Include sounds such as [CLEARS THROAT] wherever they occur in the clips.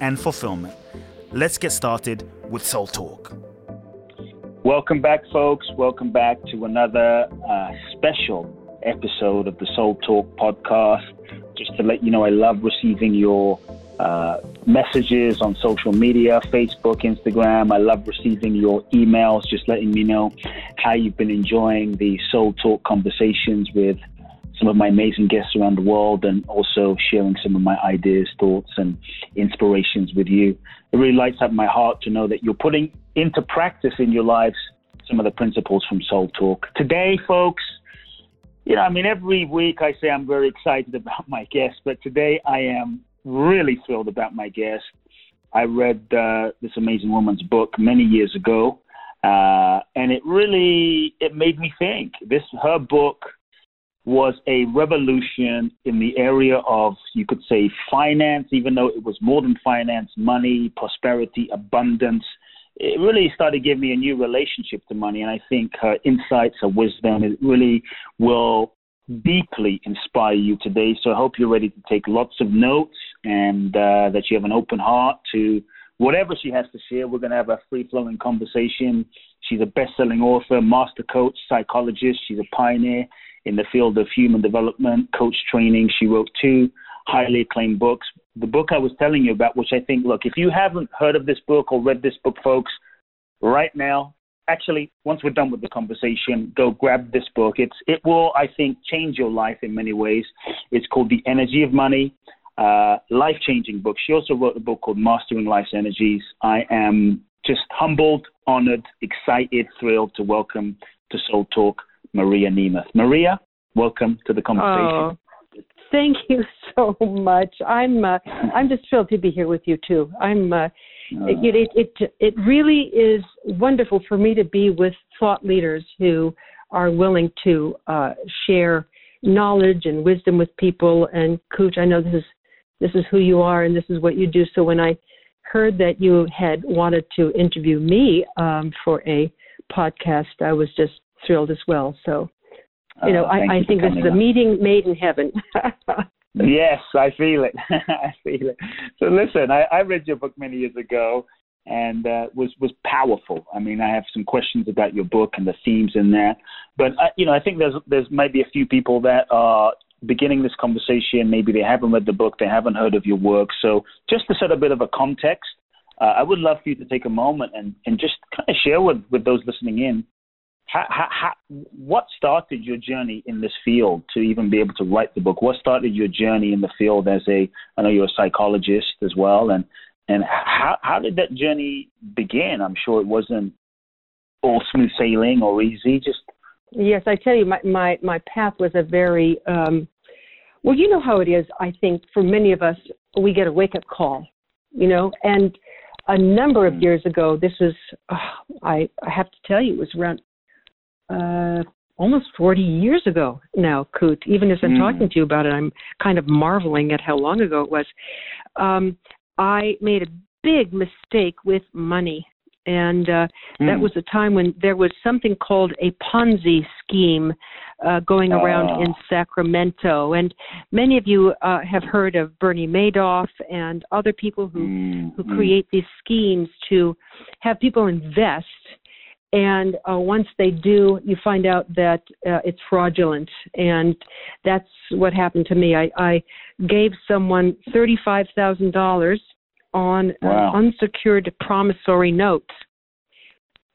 and fulfillment. Let's get started with Soul Talk. Welcome back, folks. Welcome back to another uh, special episode of the Soul Talk podcast. Just to let you know, I love receiving your uh, messages on social media Facebook, Instagram. I love receiving your emails, just letting me know how you've been enjoying the Soul Talk conversations with some of my amazing guests around the world and also sharing some of my ideas, thoughts, and inspirations with you. It really lights up my heart to know that you're putting into practice in your lives some of the principles from Soul Talk. Today, folks, you know, I mean, every week I say I'm very excited about my guest, but today I am really thrilled about my guest. I read uh, this amazing woman's book many years ago, uh, and it really it made me think. This her book was a revolution in the area of, you could say, finance, even though it was more than finance, money, prosperity, abundance. It really started giving me a new relationship to money. And I think her insights, her wisdom, it really will deeply inspire you today. So I hope you're ready to take lots of notes and uh, that you have an open heart to whatever she has to share. We're going to have a free flowing conversation. She's a best selling author, master coach, psychologist. She's a pioneer in the field of human development, coach training. She wrote two highly acclaimed books. The book I was telling you about, which I think, look, if you haven't heard of this book or read this book, folks, right now, actually, once we're done with the conversation, go grab this book. It's it will, I think, change your life in many ways. It's called The Energy of Money. Uh, life changing book. She also wrote a book called Mastering Life's Energies. I am just humbled, honored, excited, thrilled to welcome to Soul Talk Maria Nemeth. Maria, welcome to the conversation. Oh, thank you [LAUGHS] so much. I'm uh, [LAUGHS] I'm just thrilled to be here with you too. I'm uh, it, it, it it really is wonderful for me to be with thought leaders who are willing to uh, share knowledge and wisdom with people. And Kute, I know this is this is who you are and this is what you do. So when I heard that you had wanted to interview me um, for a podcast, I was just thrilled as well. So, you know, uh, I, I think this is a meeting made in heaven. [LAUGHS] yes, I feel it. [LAUGHS] I feel it. So listen, I, I read your book many years ago and uh, was was powerful. I mean, I have some questions about your book and the themes in there, but uh, you know, I think there's there's maybe a few people that are beginning this conversation. Maybe they haven't read the book, they haven't heard of your work. So just to set a bit of a context, uh, I would love for you to take a moment and and just kind of share with with those listening in how, how, what started your journey in this field to even be able to write the book? What started your journey in the field as a, I know you're a psychologist as well, and and how how did that journey begin? I'm sure it wasn't all smooth sailing or easy. Just yes, I tell you, my my my path was a very um, well. You know how it is. I think for many of us, we get a wake up call, you know, and a number of hmm. years ago, this was, oh, I, I have to tell you, it was around uh, almost 40 years ago now, Kute. Even as I'm mm. talking to you about it, I'm kind of marveling at how long ago it was. Um, I made a big mistake with money. And uh, mm. that was a time when there was something called a Ponzi scheme uh, going around oh. in Sacramento. And many of you uh, have heard of Bernie Madoff and other people who, mm. who create these schemes to have people invest and uh, once they do, you find out that uh, it's fraudulent, and that's what happened to me. I, I gave someone thirty-five thousand dollars on wow. an unsecured promissory note,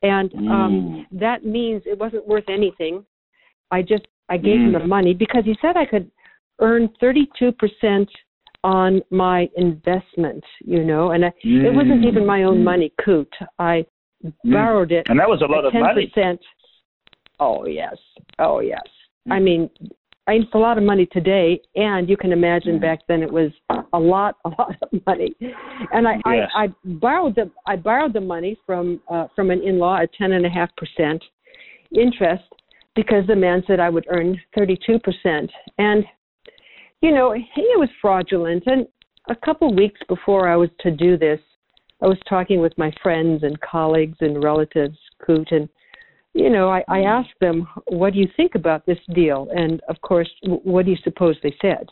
and um, mm. that means it wasn't worth anything. I just I gave mm. him the money because he said I could earn thirty-two percent on my investment, you know, and I, mm. it wasn't even my own mm. money, Kute. I mm. Borrowed it. And that was a lot of 10%. money. Oh, yes. Oh, yes. I mm. mean, it's a lot of money today, and you can imagine back then it was a lot, a lot of money. And I, yes. I, I borrowed the, I borrowed the money from, uh, from an in-law at ten and a half percent interest because the man said I would earn 32 percent. And you know, he was fraudulent. And a couple weeks before I was to do this, I was talking with my friends and colleagues and relatives, Kute, and you know, I, I mm. asked them, "What do you think about this deal?" And of course, what do you suppose they said?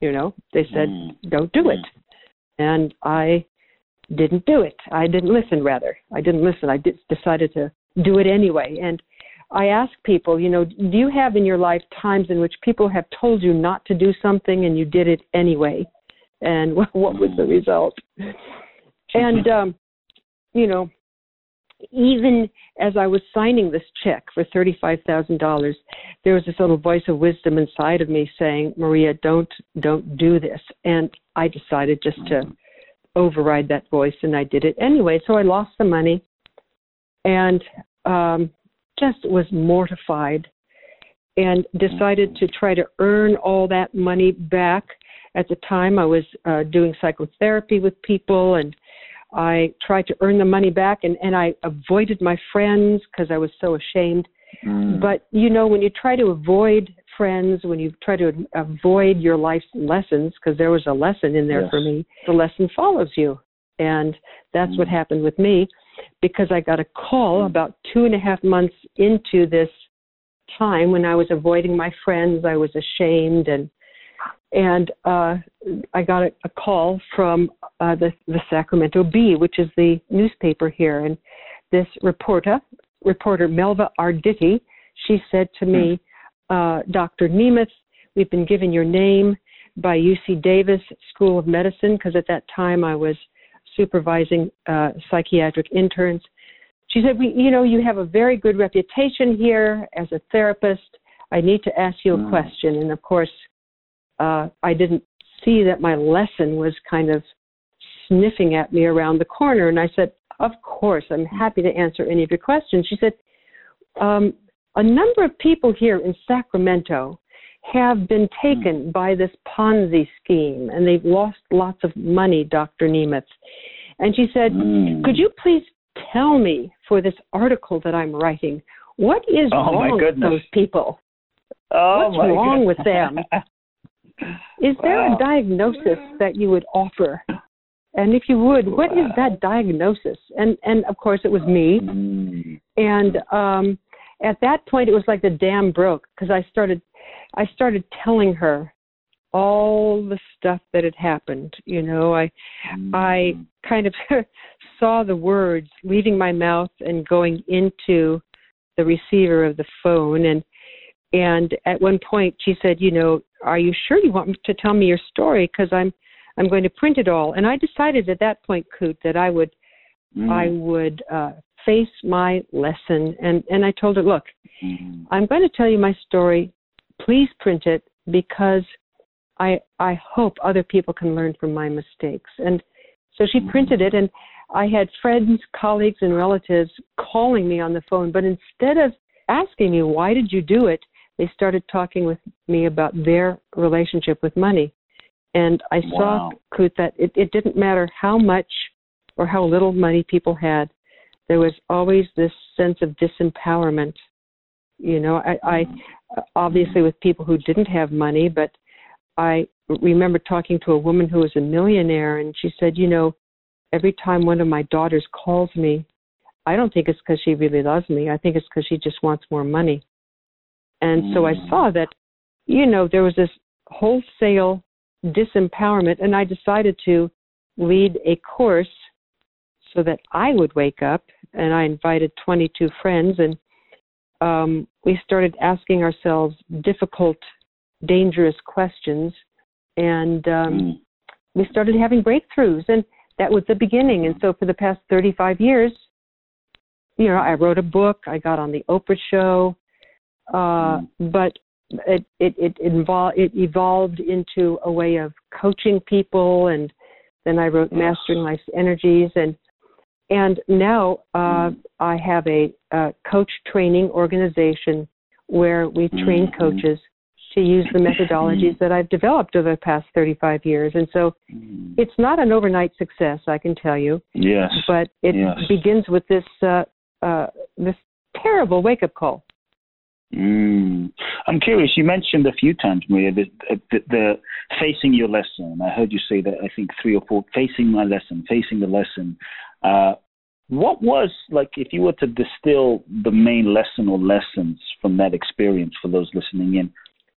You know, they said, mm. "Don't do it," mm. and I didn't do it. I didn't listen. Rather, I didn't listen. I did, decided to do it anyway. And I ask people, you know, do you have in your life times in which people have told you not to do something and you did it anyway? And [LAUGHS] what, was the mm. result? And, um, you know, even as I was signing this check for $35,000, there was this little voice of wisdom inside of me saying, Maria, don't, don't do this. And I decided just to override that voice and I did it anyway. So I lost the money and um, just was mortified and decided to try to earn all that money back. At the time, I was uh, doing psychotherapy with people, and I tried to earn the money back, and, and I avoided my friends because I was so ashamed. Mm. But you know, when you try to avoid friends, when you try to avoid your life's lessons, because there was a lesson in there yes. for me, the lesson follows you. And that's mm. what happened with me because I got a call hmm. about two and a half months into this time when I was avoiding my friends. I was ashamed and and uh, I got a, a call from uh, the, the Sacramento Bee, which is the newspaper here, and this reporter, reporter Melva Arditi, she said to me, hmm. uh, Dr. Nemeth, we've been given your name by UC Davis School of Medicine because at that time I was supervising uh, psychiatric interns. She said, "We, you know, you have a very good reputation here as a therapist. I need to ask you a mm. question." And of course, uh, I didn't see that my lesson was kind of sniffing at me around the corner. And I said, "Of course, I'm happy to answer any of your questions." She said, um, "A number of people here in Sacramento." have been taken mm. by this Ponzi scheme and they've lost lots of money, Dr. Nemeth. And she said, mm. Could you please tell me for this article that I'm writing, what is oh, wrong with those people? Oh, What's wrong goodness. with them? [LAUGHS] Is there wow. a diagnosis that you would offer? And if you would, what wow. is that diagnosis? And and of course it was me. Mm. And um at that point it was like the dam broke because I started I started telling her all the stuff that had happened. You know, I mm. I kind of [LAUGHS] saw the words leaving my mouth and going into the receiver of the phone and and at one point she said, you know, are you sure you want to tell me your story because I'm I'm going to print it all. And I decided at that point, Kute, that I would mm. I would uh face my lesson and and I told her, look, mm. I'm going to tell you my story please print it because I I hope other people can learn from my mistakes. And so she printed it and I had friends, colleagues and relatives calling me on the phone, but instead of asking me why did you do it, they started talking with me about their relationship with money. And I wow. saw Kute that it, it didn't matter how much or how little money people had, there was always this sense of disempowerment. You know, I, I mm-hmm. obviously with people who didn't have money, but I remember talking to a woman who was a millionaire, and she said, you know, every time one of my daughters calls me, I don't think it's because she really loves me. I think it's because she just wants more money. And mm. so I mm. saw that, you know, there was this wholesale disempowerment, and I decided to lead a course so that I would wake up. And I invited 22 friends, and um, we started asking ourselves difficult, dangerous questions, and um, mm. we started having breakthroughs. And that was the beginning. And so for the past 35 years, you know, I wrote a book, I got on the Oprah show, uh, mm. but it it it, invol- it evolved into a way of coaching people, and then I wrote Mastering Life's Energies, and and now uh, I have a, a coach training organization where we train mm-hmm. coaches to use the methodologies that I've developed over the past 35 years. And so mm-hmm. it's not an overnight success, I can tell you. Yes. But it yes. begins with this uh, uh, this terrible wake up call. Mm. I'm curious. You mentioned a few times, Maria, the, the, the, facing your lesson. I heard you say that. I think three or four. Facing my lesson, facing the lesson. Uh, what was like if you were to distill the main lesson or lessons from that experience for those listening in?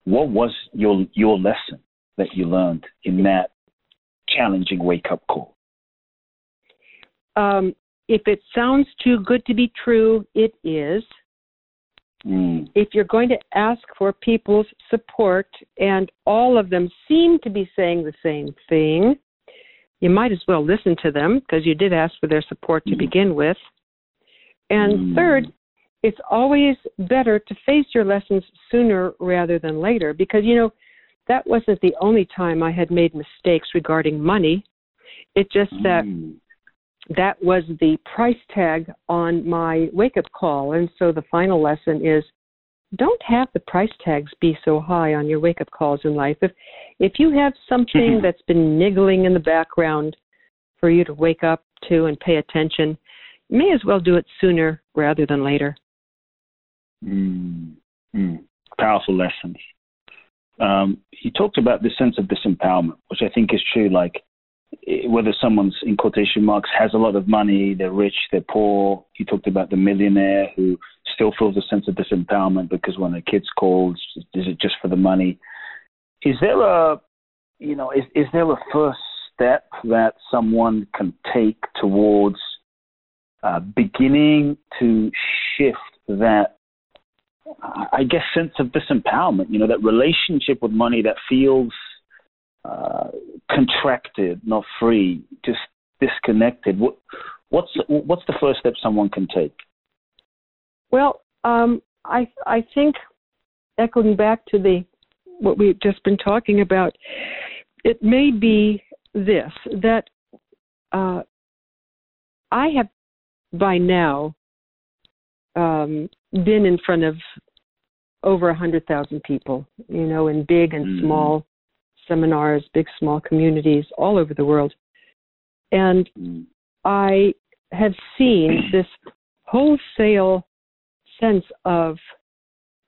What was your your lesson that you learned in that challenging wake up call? Um, if it sounds too good to be true, it is. Mm. If you're going to ask for people's support and all of them seem to be saying the same thing, you might as well listen to them because you did ask for their support to mm. begin with. And mm. third, it's always better to face your lessons sooner rather than later because, you know, that wasn't the only time I had made mistakes regarding money. It just that mm. That was the price tag on my wake up call. And so the final lesson is don't have the price tags be so high on your wake up calls in life. If if you have something that's been niggling in the background for you to wake up to and pay attention, you may as well do it sooner rather than later. Mm, mm, powerful lessons. Um, you talked about the sense of disempowerment, which I think is true. Like whether someone's in quotation marks has a lot of money, they're rich, they're poor. You talked about the millionaire who still feels a sense of disempowerment because when a kid's called, is it just for the money? Is there a, you know, is is there a first step that someone can take towards uh, beginning to shift that I guess sense of disempowerment, you know, that relationship with money that feels uh, contracted, not free, just disconnected. What, what's what's the first step someone can take? Well, um, I I think echoing back to the what we've just been talking about, it may be this that uh, I have by now um, been in front of over a hundred thousand people, you know, in big and mm-hmm. small seminars, big small communities all over the world, and. I have seen [CLEARS THROAT] this wholesale sense of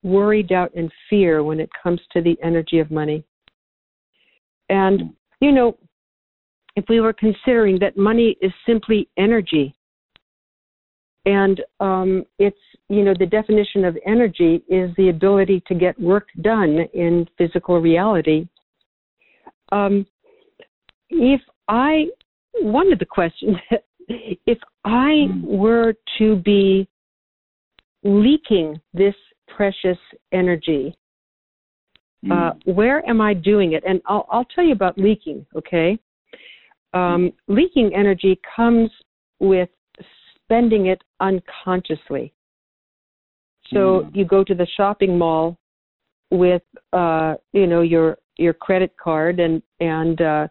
worry, doubt, and fear when it comes to the energy of money. And, you know, if we were considering that money is simply energy, and um, it's you know the definition of energy is the ability to get work done in physical reality um, if i one of the questions [LAUGHS] if i were to be leaking this precious energy uh, mm. where am i doing it and I'll, I'll tell you about leaking okay um, leaking energy comes with spending it unconsciously. So mm. you go to the shopping mall with uh, you know your your credit card and and uh,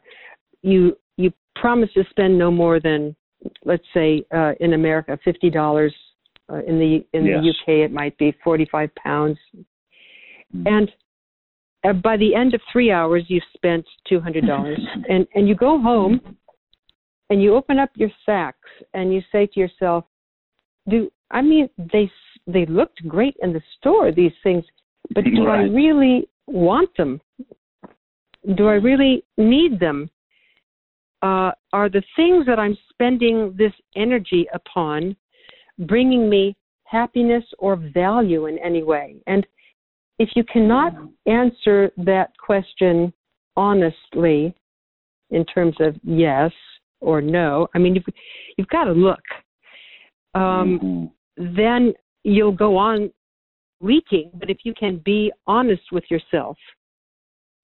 you you promise to spend no more than let's say uh, in America fifty dollars. Uh, in the in yes. the UK it might be forty five pounds, mm. and uh, by the end of three hours you've spent two hundred dollars, [LAUGHS] and and you go home and you open up your sacks and you say to yourself, "Do I mean they they looked great in the store these things, but do right. I really want them? Do I really need them? Uh, are the things that I'm spending this energy upon bringing me happiness or value in any way?" And if you cannot answer that question honestly, in terms of yes, or no. I mean, you've, you've got to look. Um, mm-hmm. Then you'll go on leaking. But if you can be honest with yourself,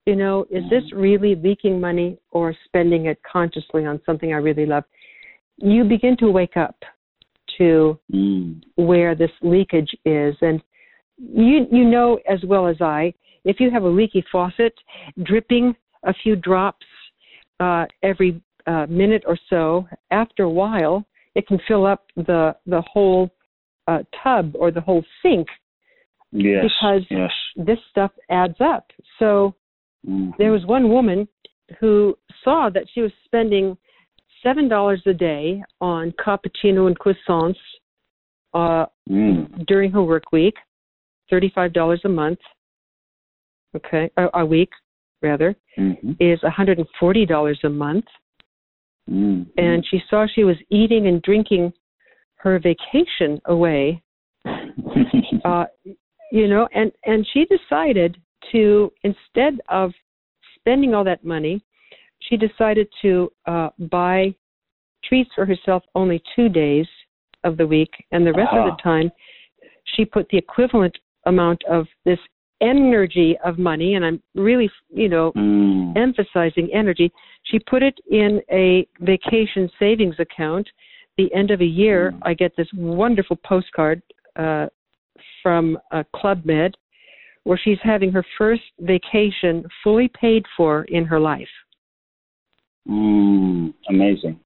you know, is this mm-hmm. really leaking money or spending it consciously on something I really love? You begin to wake up to mm. where this leakage is, and you you know as well as I if you have a leaky faucet, dripping a few drops uh, every uh, minute or so, after a while, it can fill up the the whole uh, tub or the whole sink Yes. because yes. this stuff adds up. So Mhm. there was one woman who saw that she was spending seven dollars a day on cappuccino and croissants uh, Mm. during her work week, thirty-five dollars a month. Okay, a, a week rather Mhm. is one hundred and forty dollars a month, Mm. and she saw she was eating and drinking her vacation away. [LAUGHS] Uh, you know, and and she decided to instead of spending all that money, she decided to uh, buy treats for herself only two days of the week, and the rest of Ah. the time, she put the equivalent amount of this energy of money, and I'm really, you know, Mm. emphasizing energy. She put it in a vacation savings account. The end of a year, Mm. I get this wonderful postcard uh, from uh, Club Med where she's having her first vacation fully paid for in her life. Mm, amazing.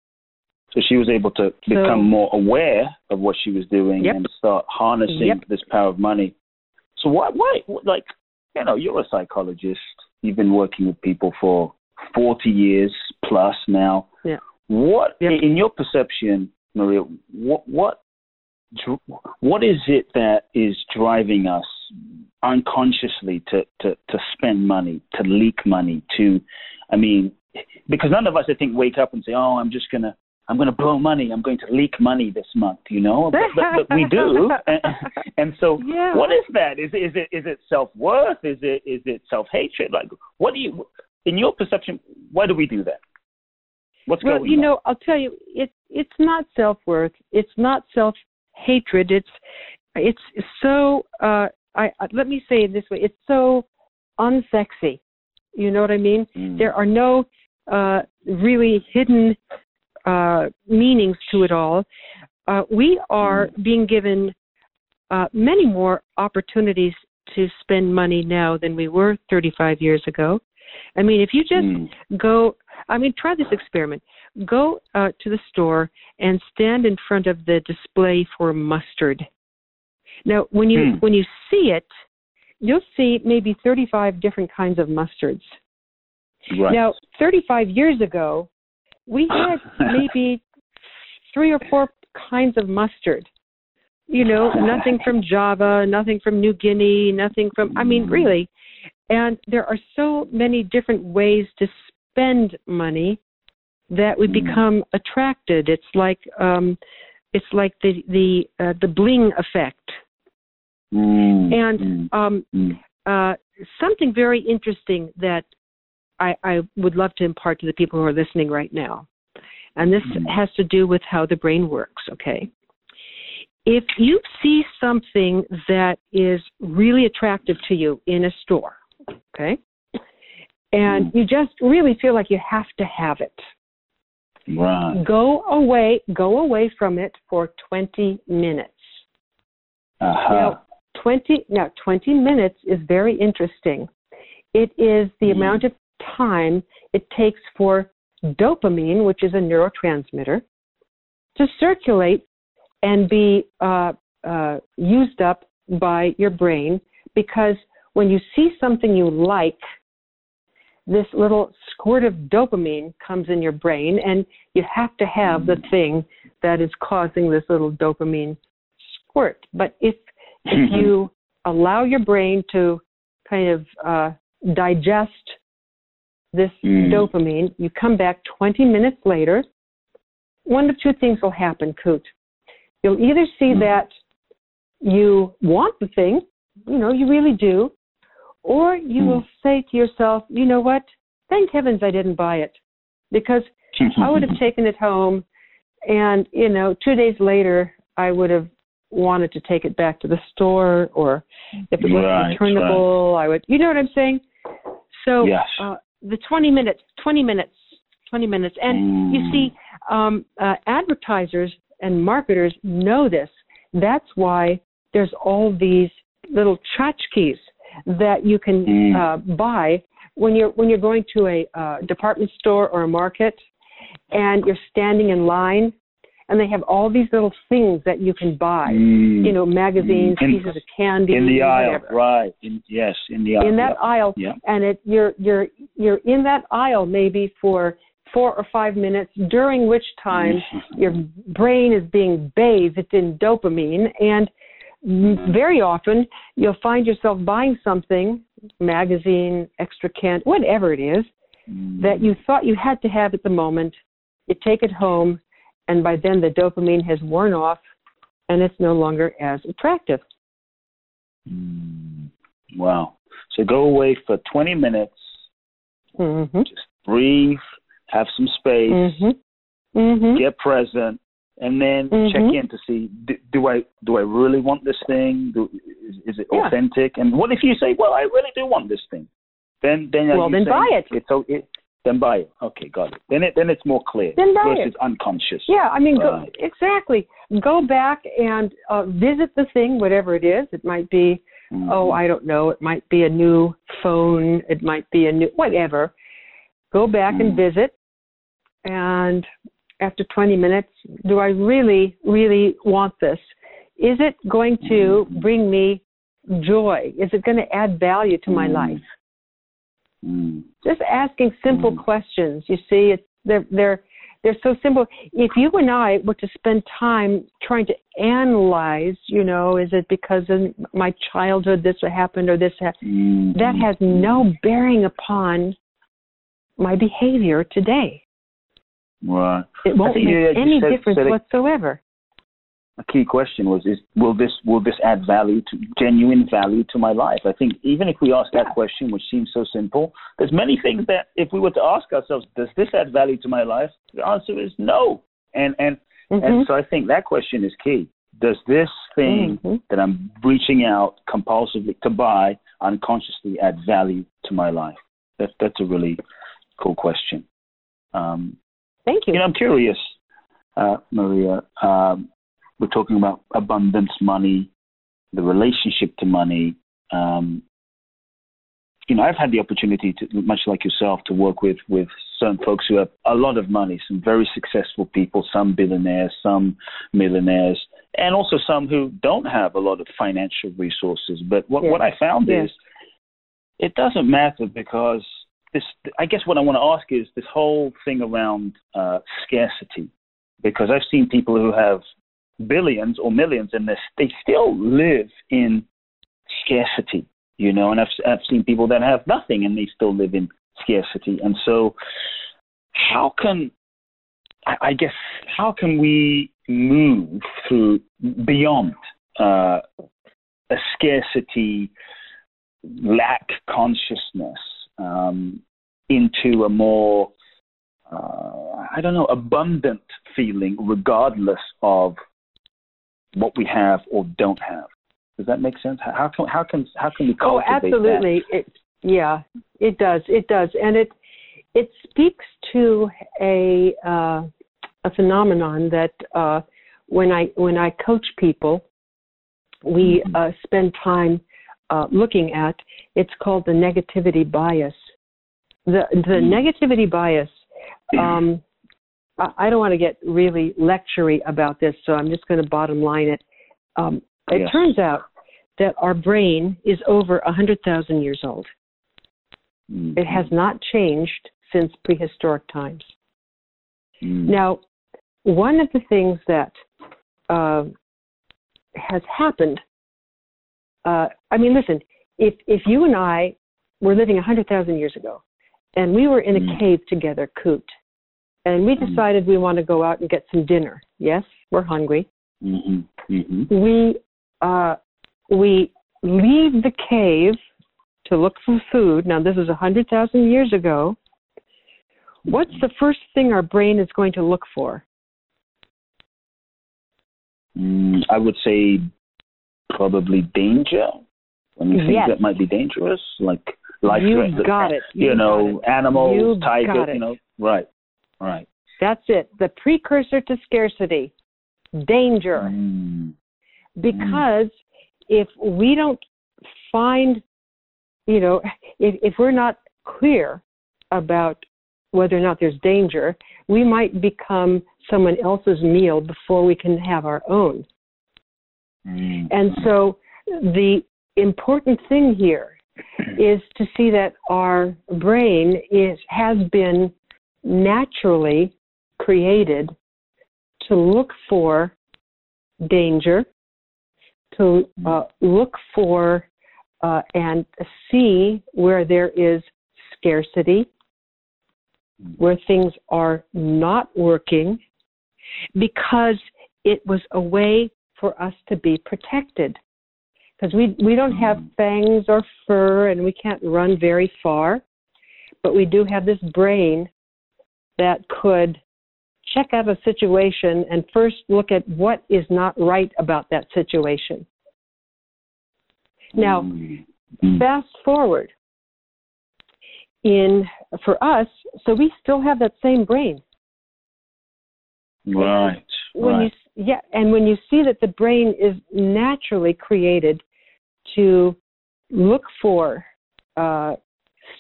So she was able to So- become more aware of what she was doing Yep. and start harnessing Yep. this power of money. So why, why, like, you know, you're a psychologist. You've been working with people for 40 years plus now. Yeah. What, Yep. in your perception, Maria, what, what, what is it that is driving us unconsciously to, to, to spend money, to leak money, to, I mean, because none of us, I think, wake up and say, "Oh, I'm just gonna, I'm gonna blow money. I'm going to leak money this month." You know, but, but, but we do, [LAUGHS] and, and so Yeah. what is that? Is it is it is it self worth? Is it is it self hatred? Like, what do you, in your perception, why do we do that? What's well, going you on? know, I'll tell you, it's it's not self worth. It's not self hatred. It's it's so. Uh, I let me say it this way. It's so unsexy. You know what I mean? Mm. There are no uh, really hidden uh, meanings to it all. Uh, we are being given uh, many more opportunities to spend money now than we were 35 years ago. I mean, if you just Mm. go i mean try this experiment go uh, to the store and stand in front of the display for mustard now when you Hmm. when you see it you'll see maybe 35 different kinds of mustards Right. now 35 years ago we had [LAUGHS] maybe three or four kinds of mustard you know nothing from java nothing from new guinea nothing from i mean Mm. really and there are so many different ways to spend money that we Mm. become attracted it's like um it's like the the uh, the bling effect Mm. and Mm. um Mm. uh, something very interesting that I, I would love to impart to the people who are listening right now. And this Mhm. has to do with how the brain works, okay? If you see something that is really attractive to you in a store, okay, and Mhm. you just really feel like you have to have it, Right. go away, go away from it for 20 minutes. Uh-huh. Now, 20 now 20 minutes is very interesting. It is the Mhm. amount of time it takes for dopamine, which is a neurotransmitter, to circulate and be uh, uh, used up by your brain. Because when you see something you like, this little squirt of dopamine comes in your brain, and you have to have the thing that is causing this little dopamine squirt. But if. You allow your brain to kind of uh, digest this Mm. dopamine, you come back 20 minutes later. One of two things will happen, Kute. You'll either see Mm. that you want the thing, you know, you really do, or you Mm. will say to yourself, you know what? Thank heavens I didn't buy it because [LAUGHS] I would have taken it home, and you know, two days later, I would have wanted to take it back to the store, or if it was Right, returnable, I would. You know what I'm saying? So Yes. uh, the 20 minutes, 20 minutes, 20 minutes, and you Mm. see, um, uh, advertisers and marketers know this. That's why there's all these little tchotchkes. that you can Mm. uh, buy when you're when you're going to a uh, department store or a market, and you're standing in line, and they have all these little things that you can buy. Mm. You know, magazines, Mm. In- pieces of candy, in the aisle, whatever. right? In, yes, in the aisle. In that yeah. aisle, Yeah. and it you're you're you're in that aisle maybe for four or five minutes, during which time [LAUGHS] your brain is being bathed in dopamine and very often you'll find yourself buying something magazine extra can whatever it is Mm. that you thought you had to have at the moment you take it home and by then the dopamine has worn off and it's no longer as attractive Mm. Wow. So go away for 20 minutes, mhm just breathe, have some space, mhm mhm get present, and then Mhm. check in to see do, do I do I really want this thing? Do, is, is it Yeah. authentic? And what if you say, well, I really do want this thing? Then then Well, then buy it. It's it, then buy it. Okay, got it. Then it then it's more clear Then buy versus it. unconscious. Yeah, I mean, go, exactly. Go back and uh, visit the thing, whatever it is. It might be, Mhm. oh, I don't know. It might be a new phone. It might be a new whatever. Go back and Mm. visit, and after 20 minutes, do I really, really want this? Is it going to Mhm. bring me joy? Is it going to add value to my Mm. life? Mm. just asking simple Mm. questions. You see, it's they're they're they're so simple. If you and I were to spend time trying to analyze, you know, is it because in my childhood this happened or this happened? Mm. That has no bearing upon my behavior today. Right. It won't make any difference whatsoever. A key question was is will this will this add value to genuine value to my life i think even if we ask that question which seems so simple there's many things that if we were to ask ourselves does this add value to my life the answer is no and and Mhm. and so i think that question is key does this thing Mhm. that i'm reaching out compulsively to buy unconsciously add value to my life that's that's a really cool question um, Thank you. you know, I'm curious, uh, Maria. Um, we're talking about abundance, money, the relationship to money. Um, you know, I've had the opportunity to, much like yourself, to work with with certain folks who have a lot of money, some very successful people, some billionaires, some millionaires, and also some who don't have a lot of financial resources. But what, Yeah. what I found Yeah. is, it doesn't matter because this. I guess what I want to ask is this whole thing around uh, scarcity, because I've seen people who have billions or millions and they they still live in scarcity, you know, and I've I've seen people that have nothing and they still live in scarcity, and so how can I guess how can we move through beyond uh, a scarcity lack consciousness um, into a more uh, I don't know abundant feeling, regardless of what we have or don't have. Does that make sense? How can how can how can we cultivate Oh, cultivate absolutely. It yeah, it does. It does, and it it speaks to a uh, a phenomenon that uh, when I when I coach people, we Mhm. uh, spend time uh, looking at. It's called the negativity bias. The the Mm. negativity bias. [CLEARS THROAT] Um, I, don't want to get really lectury about this, so I'm just going to bottom line it. Um, it Yes. turns out that our brain is over 100,000 years old. that? It has not changed since prehistoric times. Mm. Now, one of the things that uh, has happened, uh, I mean, listen, if, if you and I were living 100,000 years ago and we were in a Mm. cave together, cooped, and we Mm. decided we want to go out and get some dinner, yes, we're hungry. hmm hmm we uh, we leave the cave to look for food. Now, this is a hundred thousand years ago. What's the first thing our brain is going to look for? Mm, I would say probably danger. Anything Yes. that might be dangerous, like life you got it. You, You know, animals, You tiger. You know, right, right. That's it. The precursor to scarcity, danger. Mm. Because if we don't find you know, if, if we're not clear about whether or not there's danger, we might become someone else's meal before we can have our own. Mm. And so the important thing here is to see that our brain is has been naturally created to look for danger, to uh, look for uh, and see where there is scarcity, where things are not working, because it was a way for us to be protected. Because we, we don't have fangs or fur and we can't run very far, but we do have this brain that could check out a situation and first look at what is not right about that situation. Now, Mm. Mm. fast forward in for us, so we still have that same brain. Right. When right. you yeah, and when you see that the brain is naturally created to look for uh,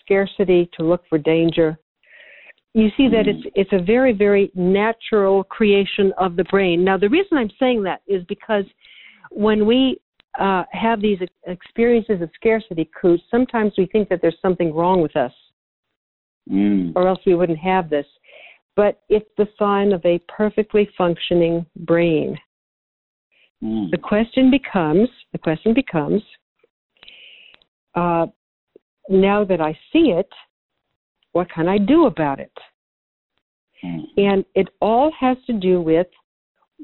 scarcity, to look for danger, you see that it's it's a very very natural creation of the brain. Now, the reason I'm saying that is because when we uh, have these experiences of scarcity, Kute, sometimes we think that there's something wrong with us, Mm. or else we wouldn't have this. But it's the sign of a perfectly functioning brain. Mm. The question becomes the question becomes uh, now that I see it, what can I do about it? Mm. And it all has to do with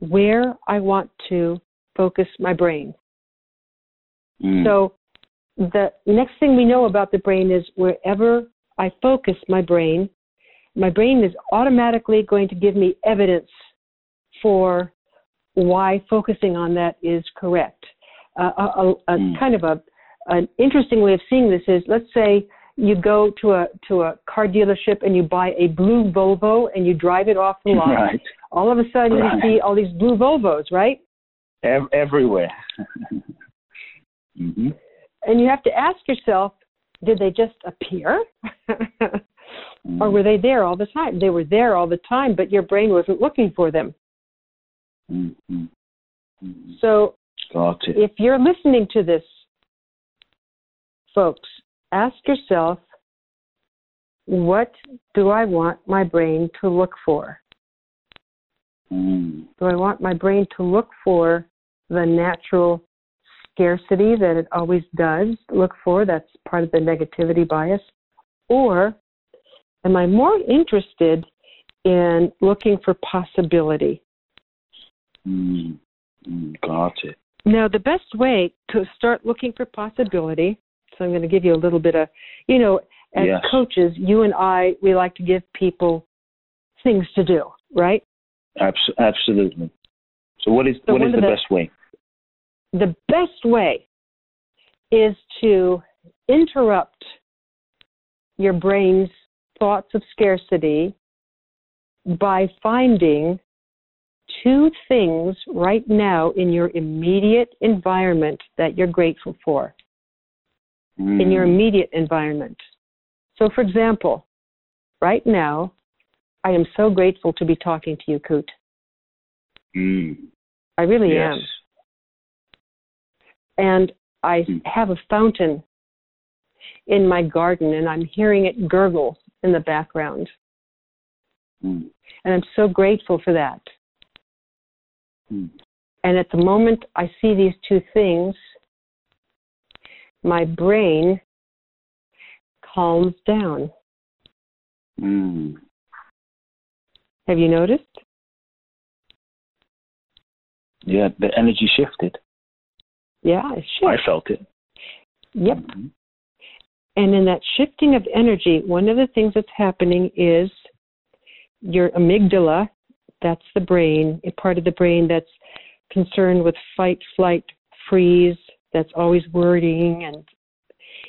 where I want to focus my brain. Mm. So the next thing we know about the brain is wherever I focus my brain, my brain is automatically going to give me evidence for why focusing on that is correct. Uh, a, a, a Mm. kind of a an interesting way of seeing this is let's say you go to a to a car dealership and you buy a blue Volvo and you drive it off the lot. Right. All of a sudden Right. you see all these blue Volvos, right? Ev- everywhere. [LAUGHS] hmm And you have to ask yourself, did they just appear? [LAUGHS] or were they there all the time? They were there all the time, but your brain wasn't looking for them. Mm-hmm. So Got it. if you're listening to this, folks, ask yourself, what do I want my brain to look for? Mm. Do I want my brain to look for the natural scarcity that it always does look for? That's part of the negativity bias. Or am I more interested in looking for possibility? Mm. Mm. Got it. Now, the best way to start looking for possibility, so I'm going to give you a little bit of, you know, as Yes. coaches, you and I, we like to give people things to do, right? Abs- absolutely. So what is So what is the the- best way? the best way is to interrupt your brain's thoughts of scarcity by finding two things right now in your immediate environment that you're grateful for in your Mm. immediate environment. So, for example, right now, I am so grateful to be talking to you, Kute. Mm. I really Yes. am. and I Mm. have a fountain in my garden and I'm hearing it gurgle in the background. Mm. And I'm so grateful for that. Mm. And at the moment I see these two things, my brain calms down. Mm. Have you noticed? Yeah, the energy shifted. Yeah, it should. I felt it. Yep. Mhm. And in that shifting of energy, one of the things that's happening is your amygdala, that's the brain, a part of the brain that's concerned with fight, flight, freeze, that's always worrying, and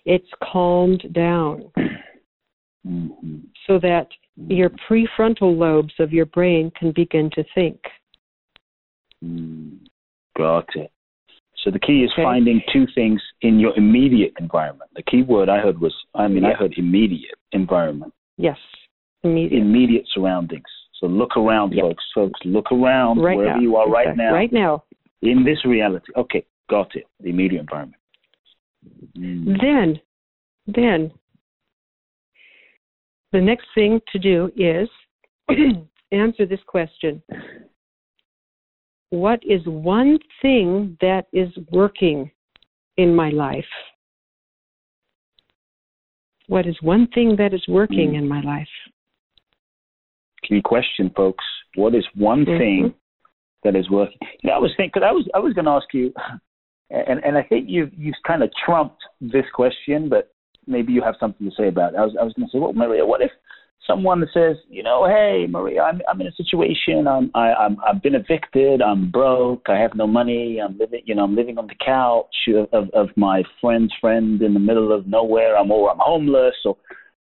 it's calmed down [CLEARS THROAT] Mhm. so that your prefrontal lobes of your brain can begin to think. Mm. Got it. So the key is Okay. finding two things in your immediate environment. The key word I heard was, I mean, I heard immediate environment, Yes. Immediate. immediate surroundings. So look around, folks. Folks, look around right wherever now. you are right now Right now. in this reality. Okay, got it. The immediate environment. Mm. Then, then, the next thing to do is [CLEARS THROAT] answer this question. What is one thing that is working in my life? What is one thing that is working Mm. in my life? Key question, folks. What is one Mhm. thing that is working? You know, I was thinking, I was, I was going to ask you, and and I think you've you've kind of trumped this question, but maybe you have something to say about it. I was I was going to say, well, Maria, what if someone says, you know, hey, Maria, I'm I'm in a situation. I'm I, I'm I've been evicted. I'm broke. I have no money. I'm living, you know, I'm living on the couch of of, my friend's friend in the middle of nowhere. I'm or I'm homeless. Or,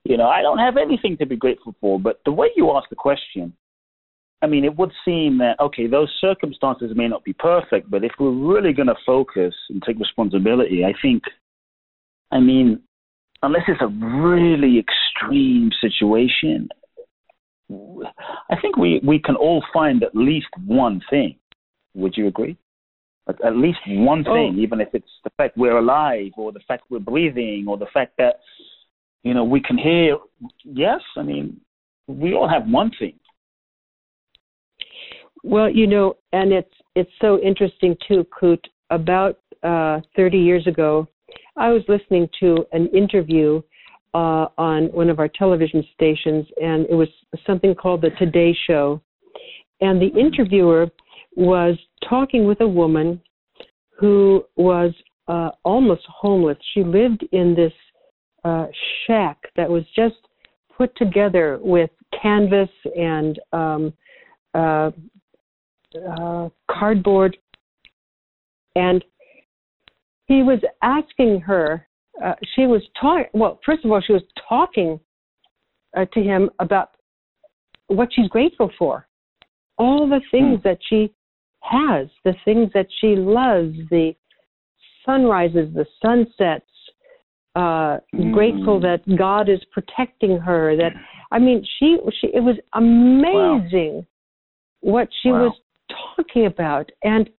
you know, I don't have anything to be grateful for. But the way you ask the question, I mean, it would seem that okay, those circumstances may not be perfect, but if we're really going to focus and take responsibility, I think, I mean, unless it's a really extreme situation, I think we we can all find at least one thing. Would you agree? At, at least one oh. thing, Oh. even if it's the fact we're alive, or the fact we're breathing, or the fact that you know we can hear. Yes, I mean, we all have one thing. Well, you know, and it's it's so interesting too, Kute. About uh, 30 years ago, I was listening to an interview uh, on one of our television stations, and it was something called the Today Show. And the interviewer was talking with a woman who was uh, almost homeless. She lived in this uh, shack that was just put together with canvas and um, uh, uh, cardboard, and he was asking her. Uh, she was talking. Well, first of all, she was talking uh, to him about what she's grateful for, all the things that she has, the things that she loves, the sunrises, the sunsets. Uh, Mm. Grateful that God is protecting her. That I mean, she she it was amazing what she Wow. was talking about, and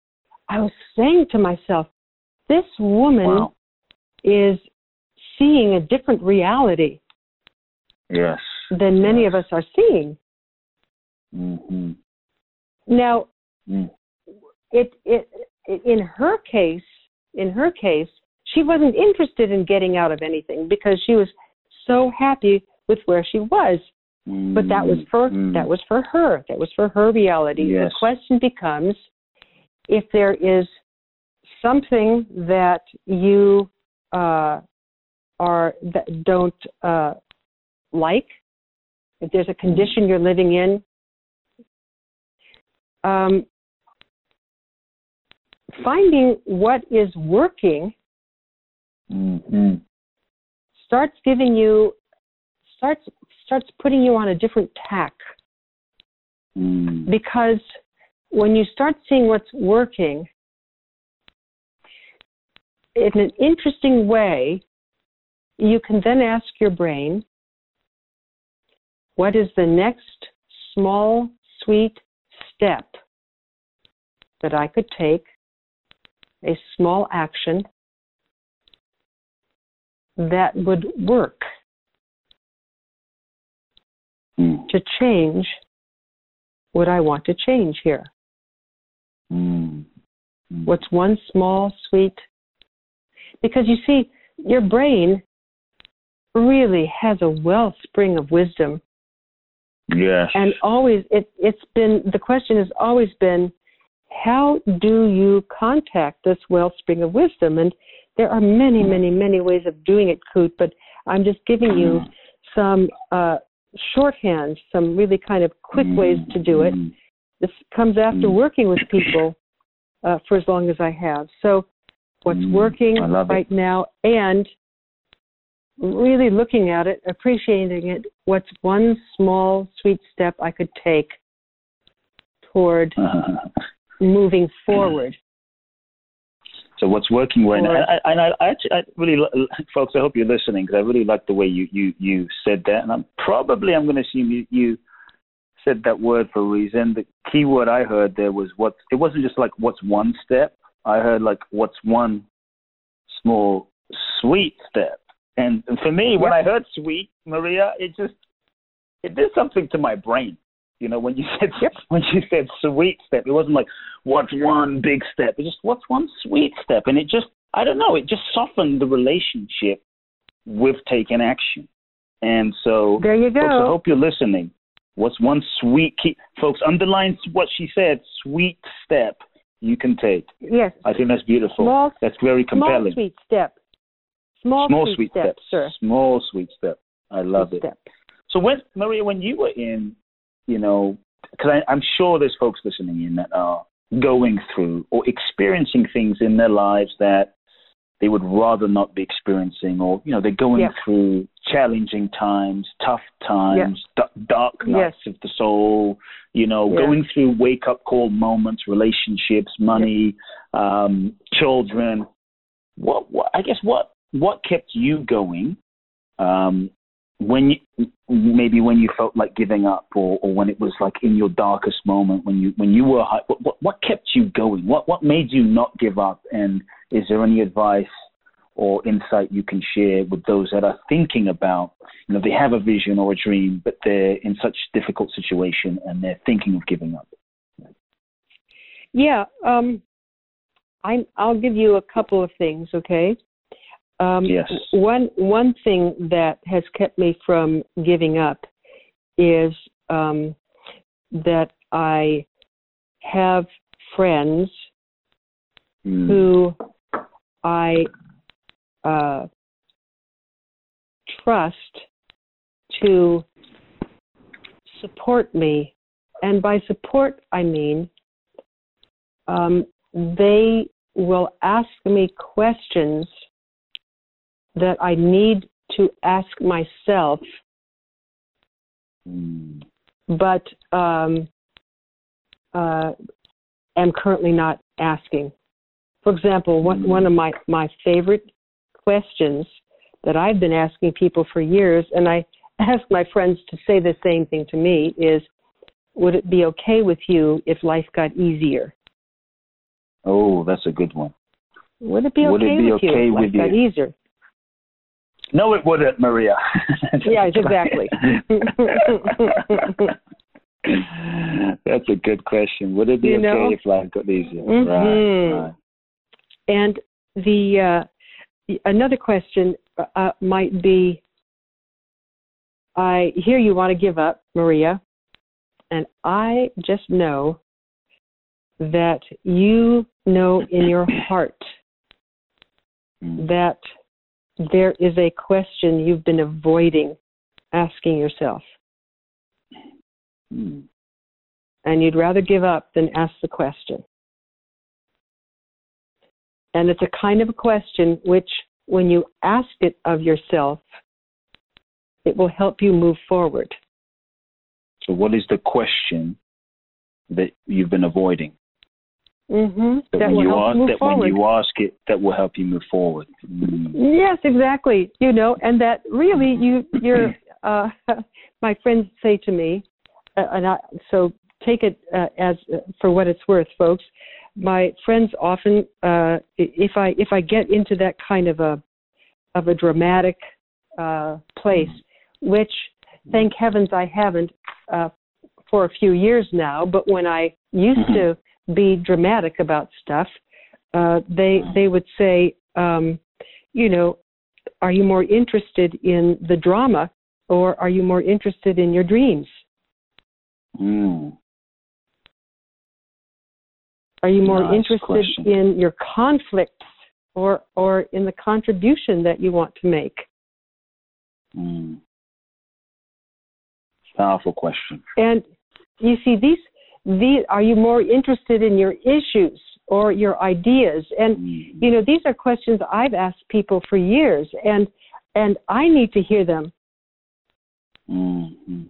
I was saying to myself, this woman Wow. is seeing a different reality Yes. than many Yes. of us are seeing. Mm-hmm. Now, Mm. it, it it in her case, in her case, she wasn't interested in getting out of anything because she was so happy with where she was. But that was for Mm. that was for her. That was for her reality. Yes. The question becomes if there is something that you uh, are that don't uh, like, if there's a condition you're living in, um, finding what is working Mm-hmm. starts giving you starts starts putting you on a different tack Mm. because when you start seeing what's working in an interesting way, you can then ask your brain, what is the next small, sweet step that I could take, a small action that would work Mm. to change what I want to change here? Mm. What's one small, sweet? Because you see, your brain really has a wellspring of wisdom, Yes. and always it, it's been the question has always been, how do you contact this wellspring of wisdom? And there are many, many, many ways of doing it, Kute. But I'm just giving you Mm. some uh, shorthand, some really kind of quick ways to do it. Mm. This comes after Mm. working with people uh, for as long as I have. So, what's Mm, working love it. right now, and really looking at it, appreciating it. What's one small, sweet step I could take toward [LAUGHS] moving forward? So what's working right? And I, and I, I actually, I really, folks, I hope you're listening because I really like the way you you you said that, and I'm probably I'm going to assume you you said that word for a reason. The key word I heard there was what. It wasn't just like what's one step. I heard like what's one small sweet step. And for me, when I heard sweet, Maria, it just it did something to my brain. You know, when you said [LAUGHS] yep. when you said sweet step, it wasn't like what's one big step. It just what's one sweet step, and it just I don't know. It just softened the relationship with taking action. And so, there you go. Folks, I hope you're listening. What's one sweet key, folks? Underline what she said. Sweet step you can take. Yes. I think that's beautiful. Small, that's very compelling. Small sweet step. Small, small sweet, sweet step, step, sir. Small sweet step. I love sweet it. Step. So when Maria, when you were in, you know, because I'm sure there's folks listening in that are going through or experiencing things in their lives that they would rather not be experiencing, or you know, they're going yep. through challenging times, tough times, yep. d- dark nights yes. of the soul. You know, yes. going through wake up call moments, relationships, money, um, children. What, what I guess what what kept you going um, when you maybe when you felt like giving up or, or when it was like in your darkest moment when you when you were high, what, what what kept you going? What what made you not give up? And is there any advice or insight you can share with those that are thinking about you know they have a vision or a dream but they're in such difficult situation and they're thinking of giving up? Yeah um i i'll give you a couple of things okay um, yes. One one thing that has kept me from giving up is um, that I have friends mm. who I uh, trust to support me, and by support I mean um, they will ask me questions that I need to ask myself, mm. but um, uh, am currently not asking. For example, one, mm. one of my, my favorite questions that I've been asking people for years, and I ask my friends to say the same thing to me, is would it be okay with you if life got easier? Oh, that's a good one. Would it be okay, would it be with, okay you if with life you? got easier? No, it wouldn't, Maria. [LAUGHS] yeah, exactly. [LAUGHS] That's a good question. Would it be you okay know? if got easier? Mm-hmm. Right, right. And the uh, another question uh, might be, I hear you want to give up, Maria, and I just know that you know in your heart [LAUGHS] Mm. that there is a question you've been avoiding asking yourself. Mm. And you'd rather give up than ask the question. And it's a kind of a question which, when you ask it of yourself, it will help you move forward. So, what is the question that you've been avoiding? Mm-hmm. That, That when you ask, that forward. when you ask it, that will help you move forward. Mm. Yes, exactly. You know, and that really you you're [CLEARS THROAT] uh [LAUGHS] my friends say to me uh, and I so take it uh, as uh, for what it's worth, folks. My friends often uh if I if I get into that kind of a of a dramatic uh place, which thank heavens I haven't uh for a few years now, but when I used Mhm. to be dramatic about stuff, uh they they would say um you know, are you more interested in the drama or are you more interested in your dreams? Mm. Are you more Nice interested question. in your conflicts or or in the contribution that you want to make? Mm. Powerful question. And you see these are you more interested in your issues or your ideas? And Mm. you know, these are questions I've asked people for years and and I need to hear them. Mm.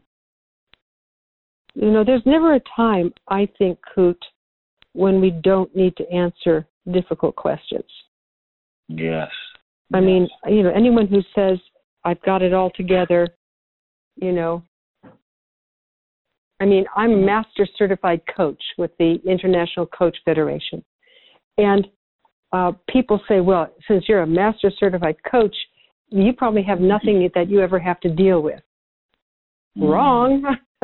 You know, there's never a time I think, Kute, when we don't need to answer difficult questions. Yes. I yes. mean, you know, anyone who says I've got it all together, you know, I mean, I'm a master certified coach with the International Coach Federation. And uh, people say, well, since you're a master certified coach, you probably have nothing that you ever have to deal with. Mm. Wrong. [LAUGHS]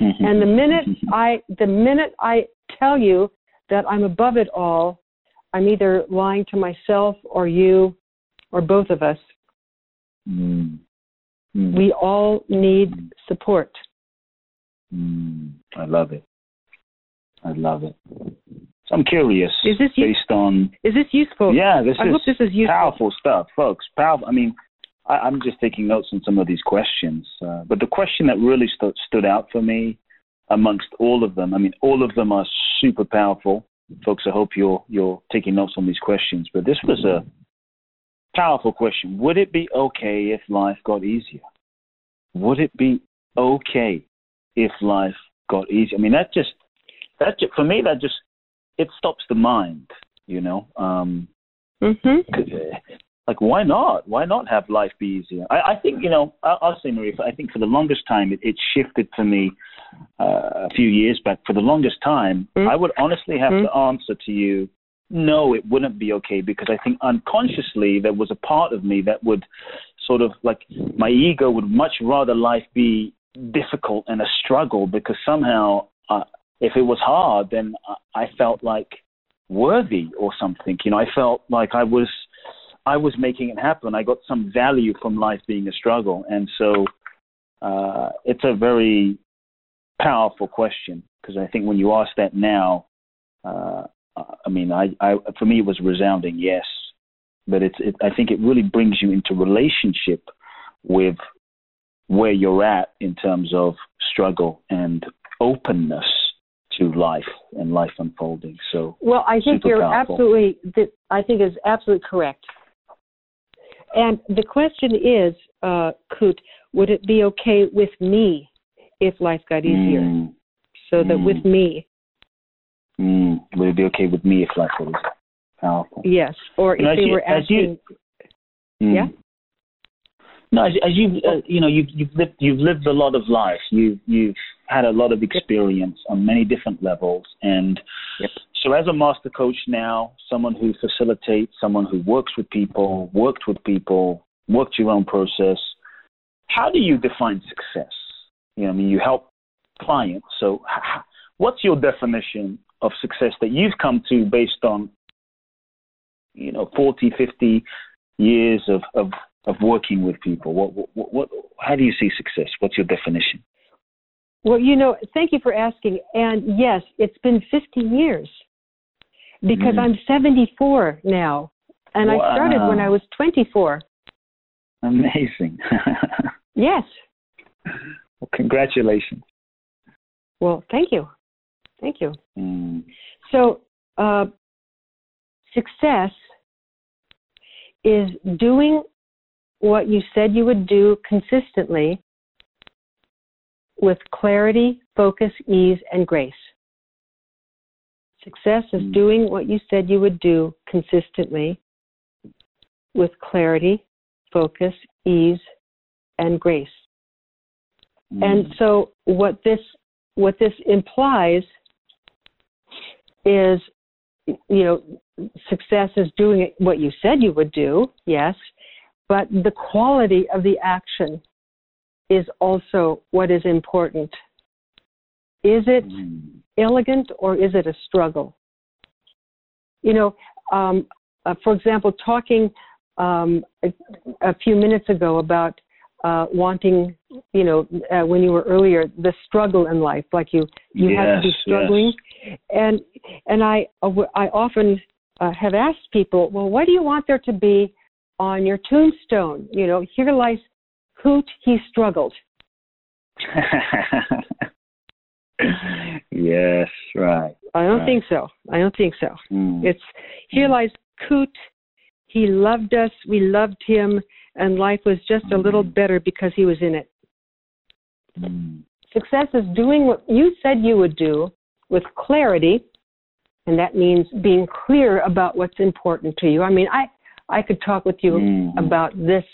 and the minute I the minute I tell you that I'm above it all, I'm either lying to myself or you or both of us. Mm. Mm. We all need support. Mm. I love it. I love it. So I'm curious. Is this based on? Is this useful? Yeah, this I is hope this is useful. powerful stuff, folks. Powerful. I mean, I, am just taking notes on some of these questions. Uh, but the question that really st- stood out for me amongst all of them, I mean, all of them are super powerful. Folks, I hope you're you're taking notes on these questions. But this was a powerful question. Would it be okay if life got easier? Would it be okay if life got easier? I mean, that just that just, for me that just it stops the mind. You know, um, mm-hmm like why not why not have life be easier i, I think you know I, will say maria i think for the longest time it, it shifted for me uh, a few years back for the longest time mm-hmm. i would honestly have mm-hmm. to answer to you no it wouldn't be okay because i think unconsciously there was a part of me that would sort of like my ego would much rather life be difficult and a struggle because somehow uh, if it was hard then i felt like worthy or something. You know i felt like i was I was making it happen. I got some value from life being a struggle, and so uh, it's a very powerful question because I think when you ask that now, uh, I mean, I, I, for me it was resounding yes, but it's it, I think it really brings you into relationship with where you're at in terms of struggle and openness to life and life unfolding. So well, I think you're powerful. absolutely. I think is absolutely correct. And the question is, uh, Kute, would it be okay with me if life got easier? Mm. So that mm. with me. Mm. Would it be okay with me if life easier? Powerful. Yes. Or if they you, were asking. You, yeah. No, as, as you uh, you know you've you've lived you've lived a lot of life. You've you've had a lot of experience on many different levels, and yep. So, as a master coach now, someone who facilitates, someone who works with people, worked with people, worked your own process, how do you define success? You know, I mean, you help clients. So, what's your definition of success that you've come to based on, you know, 40, 50 years of, of, of working with people? What, what, what, how do you see success? What's your definition? Well, you know, thank you for asking. And yes, it's been 50 years because mm. I'm 74 now, and wow. I started when I was 24. Amazing. [LAUGHS] yes. Well, congratulations. Well, thank you. Thank you. Mm. So, uh, success is doing what you said you would do consistently with clarity, focus, ease, and grace. Success is mm. doing what you said you would do consistently with clarity, focus, ease, and grace. Mm. And so what this what this implies is you know success is doing what you said you would do, yes, but the quality of the action is also what is important. Is it mm elegant or is it a struggle? You know, um, uh, for example, talking um, a, a, few minutes ago about uh, wanting, you know, uh, when you were earlier, the struggle in life, like you you yes, had to be struggling, yes. and and I uh, I often uh, have asked people, well, what do you want there to be on your tombstone? You know, here lies Kute, he struggled. [LAUGHS] yes, right. I don't right. think so. I don't think so. Mm. It's here mm. lies Kute. He loved us. We loved him, and life was just mm. a little Mm. better because he was in it. Mm. Success is doing what you said you would do with clarity, And that means being clear about what's important to you. I mean, I, I could talk with you Mhm. about this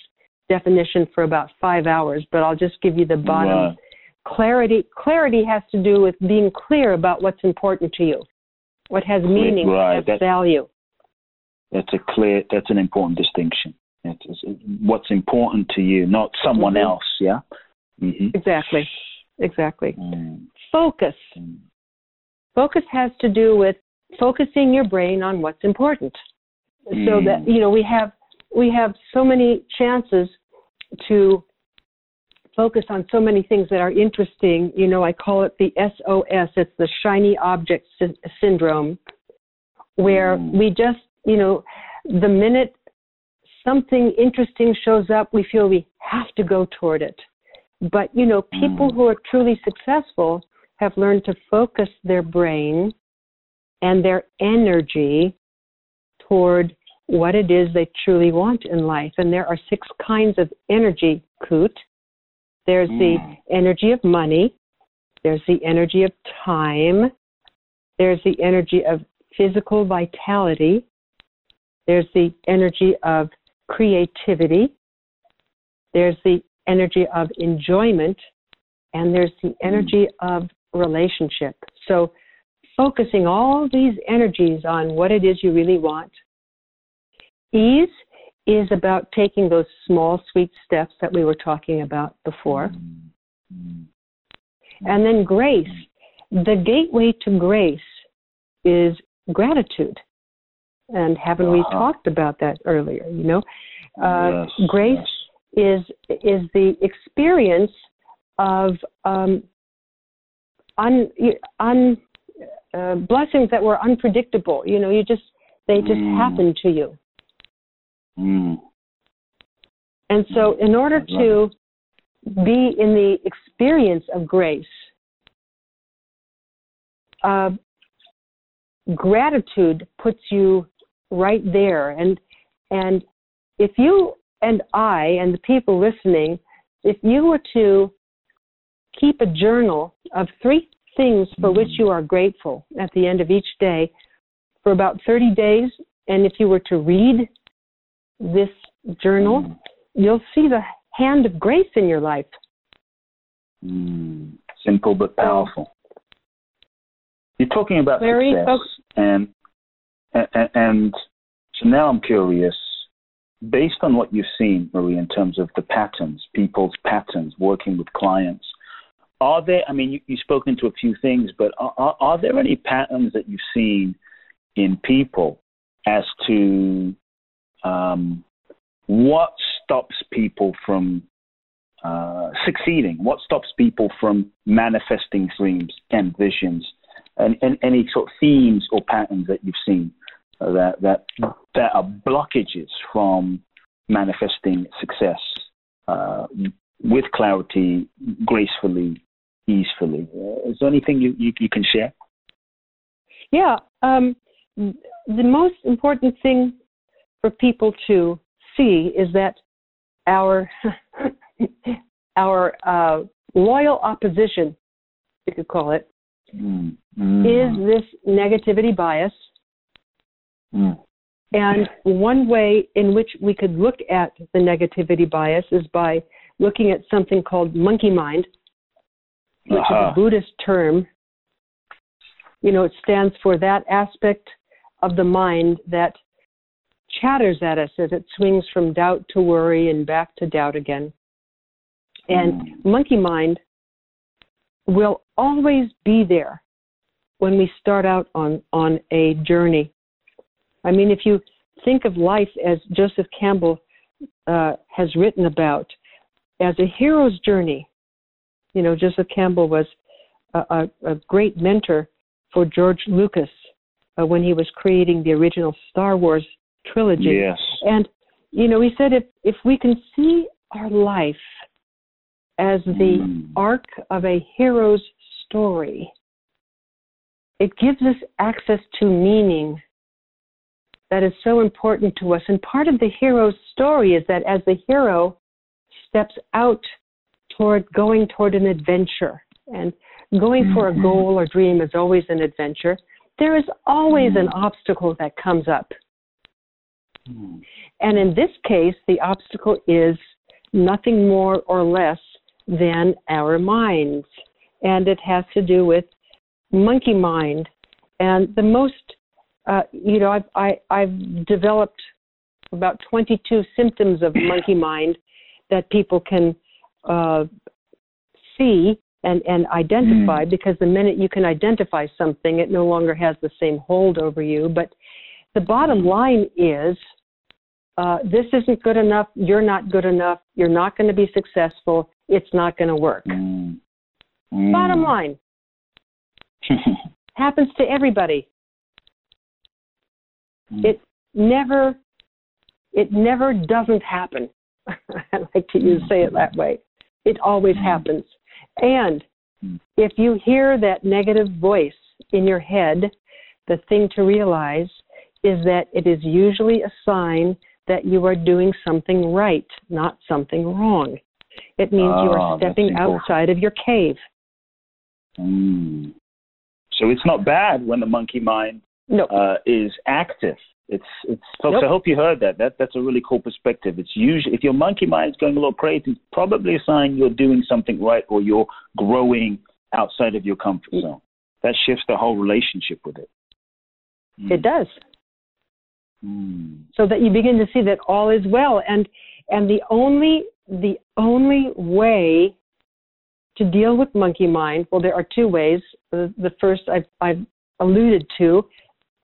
definition for about five hours, but I'll just give you the bottom. Right. Clarity clarity has to do with being clear about what's important to you, what has meaning, what has that- value. That's a clear. That's an important distinction. It's, what's important to you, not someone Mhm. else. Yeah. hmm Exactly. Exactly. Mm, Focus. mm, Focus has to do with focusing your brain on what's important. So Mm. that you know we have we have so many chances to focus on so many things that are interesting. You know, I call it the SOS. It's the shiny object sy- syndrome, where Mm. we just you know the minute something interesting shows up, we feel we have to go toward it. But you know, people Mm. who are truly successful have learned to focus their brain and their energy toward what it is they truly want in life. And there are six kinds of energy, Kute. There's the Mm. energy of money, there's the energy of time, there's the energy of physical vitality, there's the energy of creativity, there's the energy of enjoyment, and there's the energy of relationship. So, focusing all these energies on what it is you really want. Ease is about taking those small, sweet steps that we were talking about before. And then grace. The gateway to grace is gratitude. And haven't we Uh-huh. talked about that earlier? You know, uh, Yes, grace yes. is is the experience of um, un, un uh, blessings that were unpredictable. You know, you just they just Mm. happen to you. Mm, And so, in order to be in the experience of grace, uh, gratitude puts you right there. And and if you and I and the people listening, if you were to keep a journal of three things for which you are grateful at the end of each day for about 30 days, and if you were to read this journal, Mm. you'll see the hand of grace in your life. Mm, simple but powerful. You're talking about Very success, foc- and, and and so now I'm curious. Based on what you've seen, Marie, in terms of the patterns, people's patterns, working with clients, are there? I mean, you, you've spoken to a few things, but are, are, are there any patterns that you've seen in people as to um, what stops people from uh, succeeding? What stops people from manifesting dreams and visions? And, and any sort of themes or patterns that you've seen that that that are blockages from manifesting success uh, with clarity, gracefully, easefully. Uh, is there anything you, you, you can share? Yeah, um, the most important thing for people to see is that our [LAUGHS] our uh, loyal opposition, you could call it, Mm. is this negativity bias. Mm. And one way in which we could look at the negativity bias is by looking at something called monkey mind, which is a Buddhist term. You know, it stands for that aspect of the mind that chatters at us as it swings from doubt to worry and back to doubt again. And Mm. monkey mind will always be there when we start out on, on a journey. I mean, if you think of life as Joseph Campbell uh, has written about, as a hero's journey, you know, Joseph Campbell was a, a, a great mentor for George Lucas uh, when he was creating the original Star Wars trilogy. Yes. And you know, he said if if we can see our life as the Mm. arc of a hero's story, it gives us access to meaning that is so important to us. And part of the hero's story is that as the hero steps out toward going toward an adventure, and going for a Mhm. goal or dream is always an adventure, there is always an obstacle that comes up. Mm. And in this case, the obstacle is nothing more or less than our minds. And it has to do with monkey mind. And the most, uh, you know, I've, I, I've developed about 22 symptoms of monkey mind that people can uh, see and, and identify Mm. because the minute you can identify something, it no longer has the same hold over you. But the bottom line is uh, this isn't good enough. You're not good enough. You're not going to be successful. It's not going to work. Mm. Mm. Bottom line [LAUGHS] happens to everybody. Mm. It never, it never doesn't happen. [LAUGHS] I like to use say it that way. It always Mm. happens. And if you hear that negative voice in your head, the thing to realize is that it is usually a sign that you are doing something right, not something wrong. It means you Ah, are stepping outside of your cave. Mm. So it's not bad when the monkey mind No, uh, is active. It's it's folks. Nope. I hope you heard that. That that's a really cool perspective. It's usually if your monkey mind is going a little crazy, it's probably a sign you're doing something right or you're growing outside of your comfort zone. That shifts the whole relationship with it. it does. Mm. so that you begin to see that all is well and and the only the only way to deal with monkey mind well there are two ways the, the first I've, I've alluded to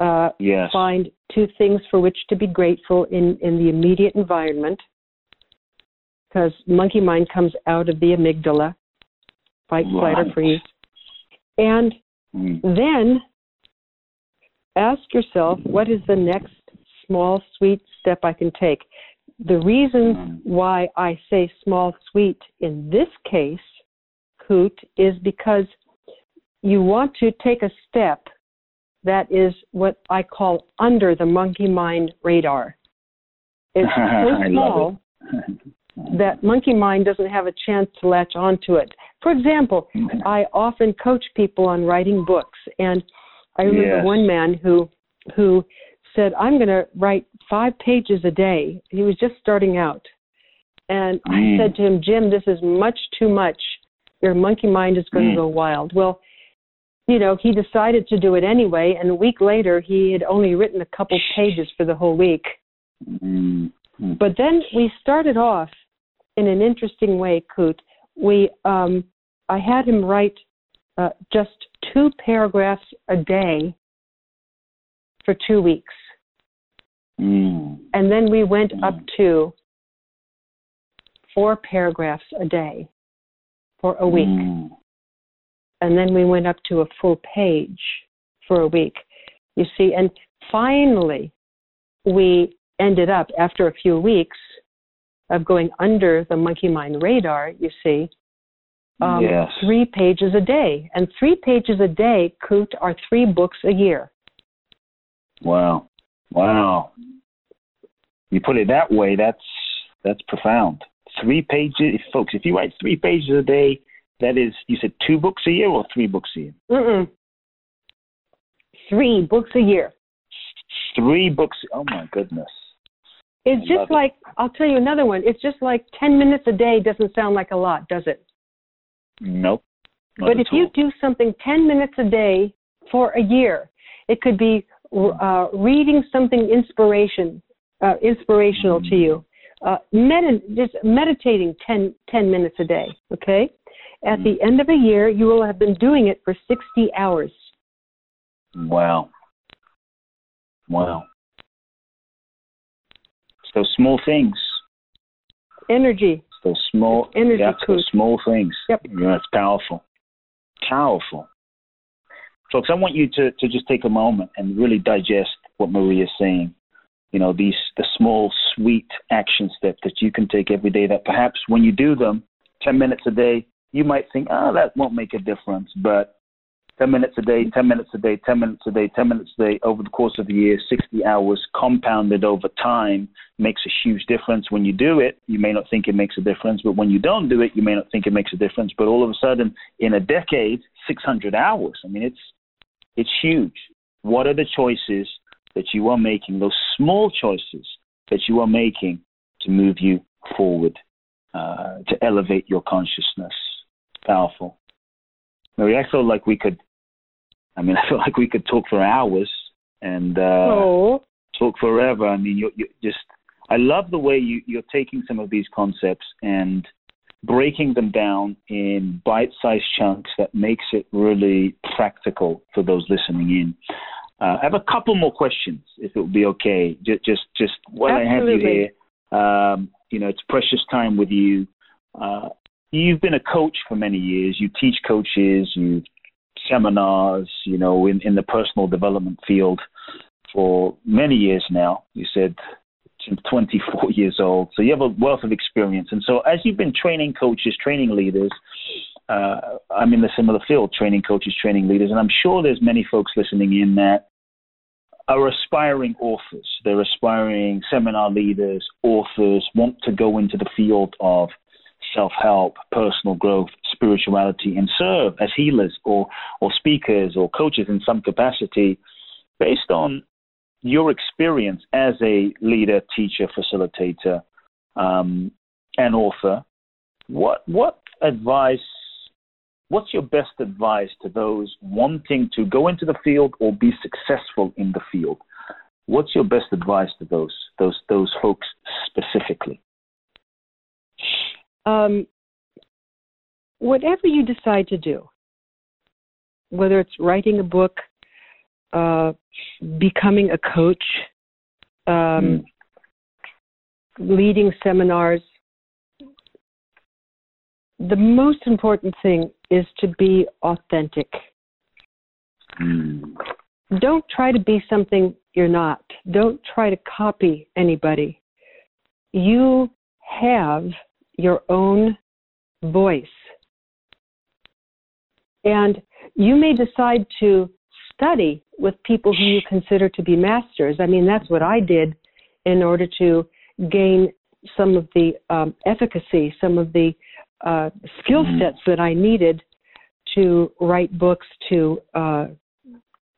uh, Yes. find two things for which to be grateful in in the immediate environment because monkey mind comes out of the amygdala fight flight or freeze and Mm. then ask yourself what is the next small sweet step I can take. The reason Mm. why I say small sweet in this case, Kute, is because you want to take a step that is what I call under the monkey mind radar. It's [LAUGHS] so small [LAUGHS] that monkey mind doesn't have a chance to latch onto it. For example, [LAUGHS] I often coach people on writing books, and I remember Yes. one man who who said, "I'm going to write five pages a day." He was just starting out, and I Mm. said to him, "Jim, this is much too much. Your monkey mind is going Mm. to go wild." Well, you know, he decided to do it anyway, and a week later, he had only written a couple pages for the whole week. Mm. Mm. But then we started off in an interesting way, Kute. We, um, I had him write uh, just two paragraphs a day for two weeks, Mm. and then we went up Mm. to four paragraphs a day for a week, Mm. And then we went up to a full page for a week. You see, and finally, we ended up after a few weeks of going under the monkey mind radar. You see, um, yes. three pages a day. And three pages a day, Kute, are three books a year. Wow. Wow. You put it that way, that's that's profound. Three pages, folks. If you write three pages a day, that is, you said two books a year or three books a year? Mm-mm. Three books a year. Three books. Oh my goodness. It's I just it. like, I'll tell you another one. It's just like 10 minutes a day doesn't sound like a lot, does it? Nope. But if you do something 10 minutes a day for a year, it could be uh, reading something inspiration, uh, inspirational to you, uh, med- just meditating 10, 10 minutes a day, okay? At Mm. the end of a year, you will have been doing it for 60 hours. Wow. Wow. So small things. Energy. So small. Energy yeah, so small things. Yep. Yeah, it's powerful. Powerful. Folks, I want you to, to just take a moment and really digest what Maria is saying. You know, these the small, sweet action steps that you can take every day that perhaps when you do them, 10 minutes a day, you might think, oh, that won't make a difference. But 10 minutes a day, 10 minutes a day, 10 minutes a day, 10 minutes a day over the course of a year, 60 hours compounded over time makes a huge difference. When you do it, you may not think it makes a difference, but when you don't do it, you may not think it makes a difference. But all of a sudden, in a decade, 600 hours. I mean, it's it's huge. What are the choices that you are making, those small choices that you are making to move you forward, uh, to elevate your consciousness? Powerful. Mary, I feel like we could, I mean, [LAUGHS] I feel like we could talk for hours and uh, oh. talk forever. I mean, you, you just, I love the way you, you're taking some of these concepts and breaking them down in bite-sized chunks that makes it really practical for those listening in. Uh, I have a couple more questions, if it would be okay. Just, just, just while Absolutely. I have you here, um, you know, it's precious time with you. Uh, you've been a coach for many years. You teach coaches. You seminars. You know, in, in the personal development field for many years now. You said since 24 [LAUGHS] years old. So you have a wealth of experience. And so as you've been training coaches, training leaders, uh, I'm in the similar field, training coaches, training leaders, and I'm sure there's many folks listening in that are aspiring authors. They're aspiring seminar leaders, authors, want to go into the field of self-help, personal growth, spirituality, and serve as healers or or speakers or coaches in some capacity, based on your experience as a leader, teacher, facilitator, um, and author. What what advice? What's your best advice to those wanting to go into the field or be successful in the field? What's your best advice to those those those folks specifically? Um, whatever you decide to do, whether it's writing a book, uh, becoming a coach, um, mm. leading seminars, the most important thing is to be authentic. Mm. Don't try to be something you're not. Don't try to copy anybody. You have your own voice. And you may decide to study with people who you consider to be masters. I mean, that's what I did in order to gain some of the um, efficacy, some of the uh, skill Mm-hmm. sets that I needed to write books, to uh,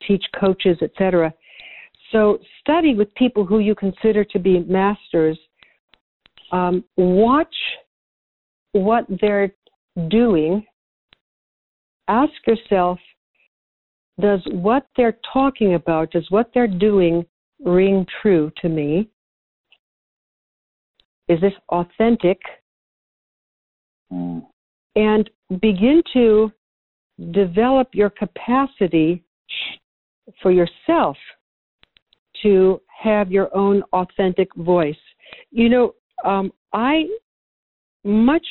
teach coaches, etc. So study with people who you consider to be masters. Um, watch what they're doing. Ask yourself, does what they're talking about, does what they're doing ring true to me? Is this authentic? Mm. And begin to develop your capacity for yourself to have your own authentic voice. You know, um, I much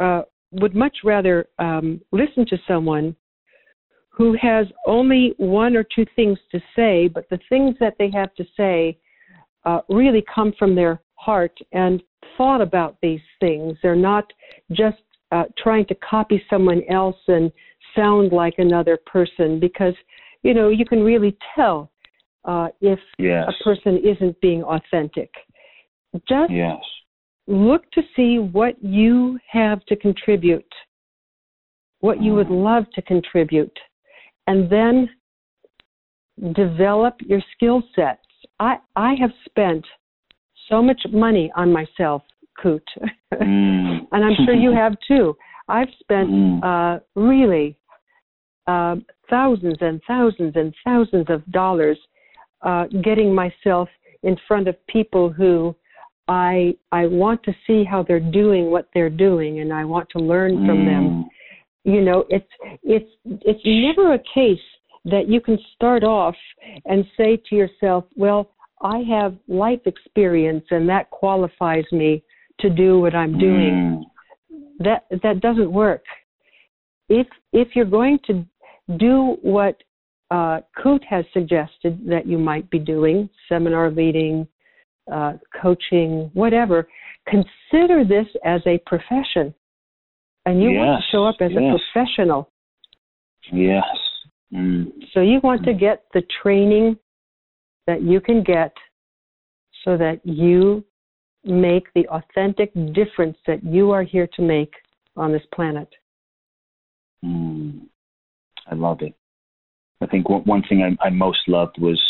uh, would much rather um, listen to someone who has only one or two things to say, but the things that they have to say uh, really come from their heart and thought about these things. They're not just uh, trying to copy someone else and sound like another person because, you know, you can really tell uh, if Yes. a person isn't being authentic. Just Yes. Look to see what you have to contribute, what you would love to contribute, and then develop your skill sets. I, I have spent so much money on myself, Kute, Mm. [LAUGHS] and I'm sure you have too. I've spent Mm. uh, really uh, thousands and thousands and thousands of dollars uh, getting myself in front of people who I I want to see how they're doing what they're doing, and I want to learn from them. Mm. You know, it's it's it's never a case that you can start off and say to yourself, "Well, I have life experience, and that qualifies me to do what I'm doing." Mm. that that doesn't work. If if you're going to do what uh, Kute has suggested that you might be doing, seminar leading, uh, coaching, whatever, consider this as a profession, and you want to show up as a professional. Yes. Mm. So you want to get the training that you can get, so that you make the authentic difference that you are here to make on this planet. Mm. I love it. I think one thing I, I most loved was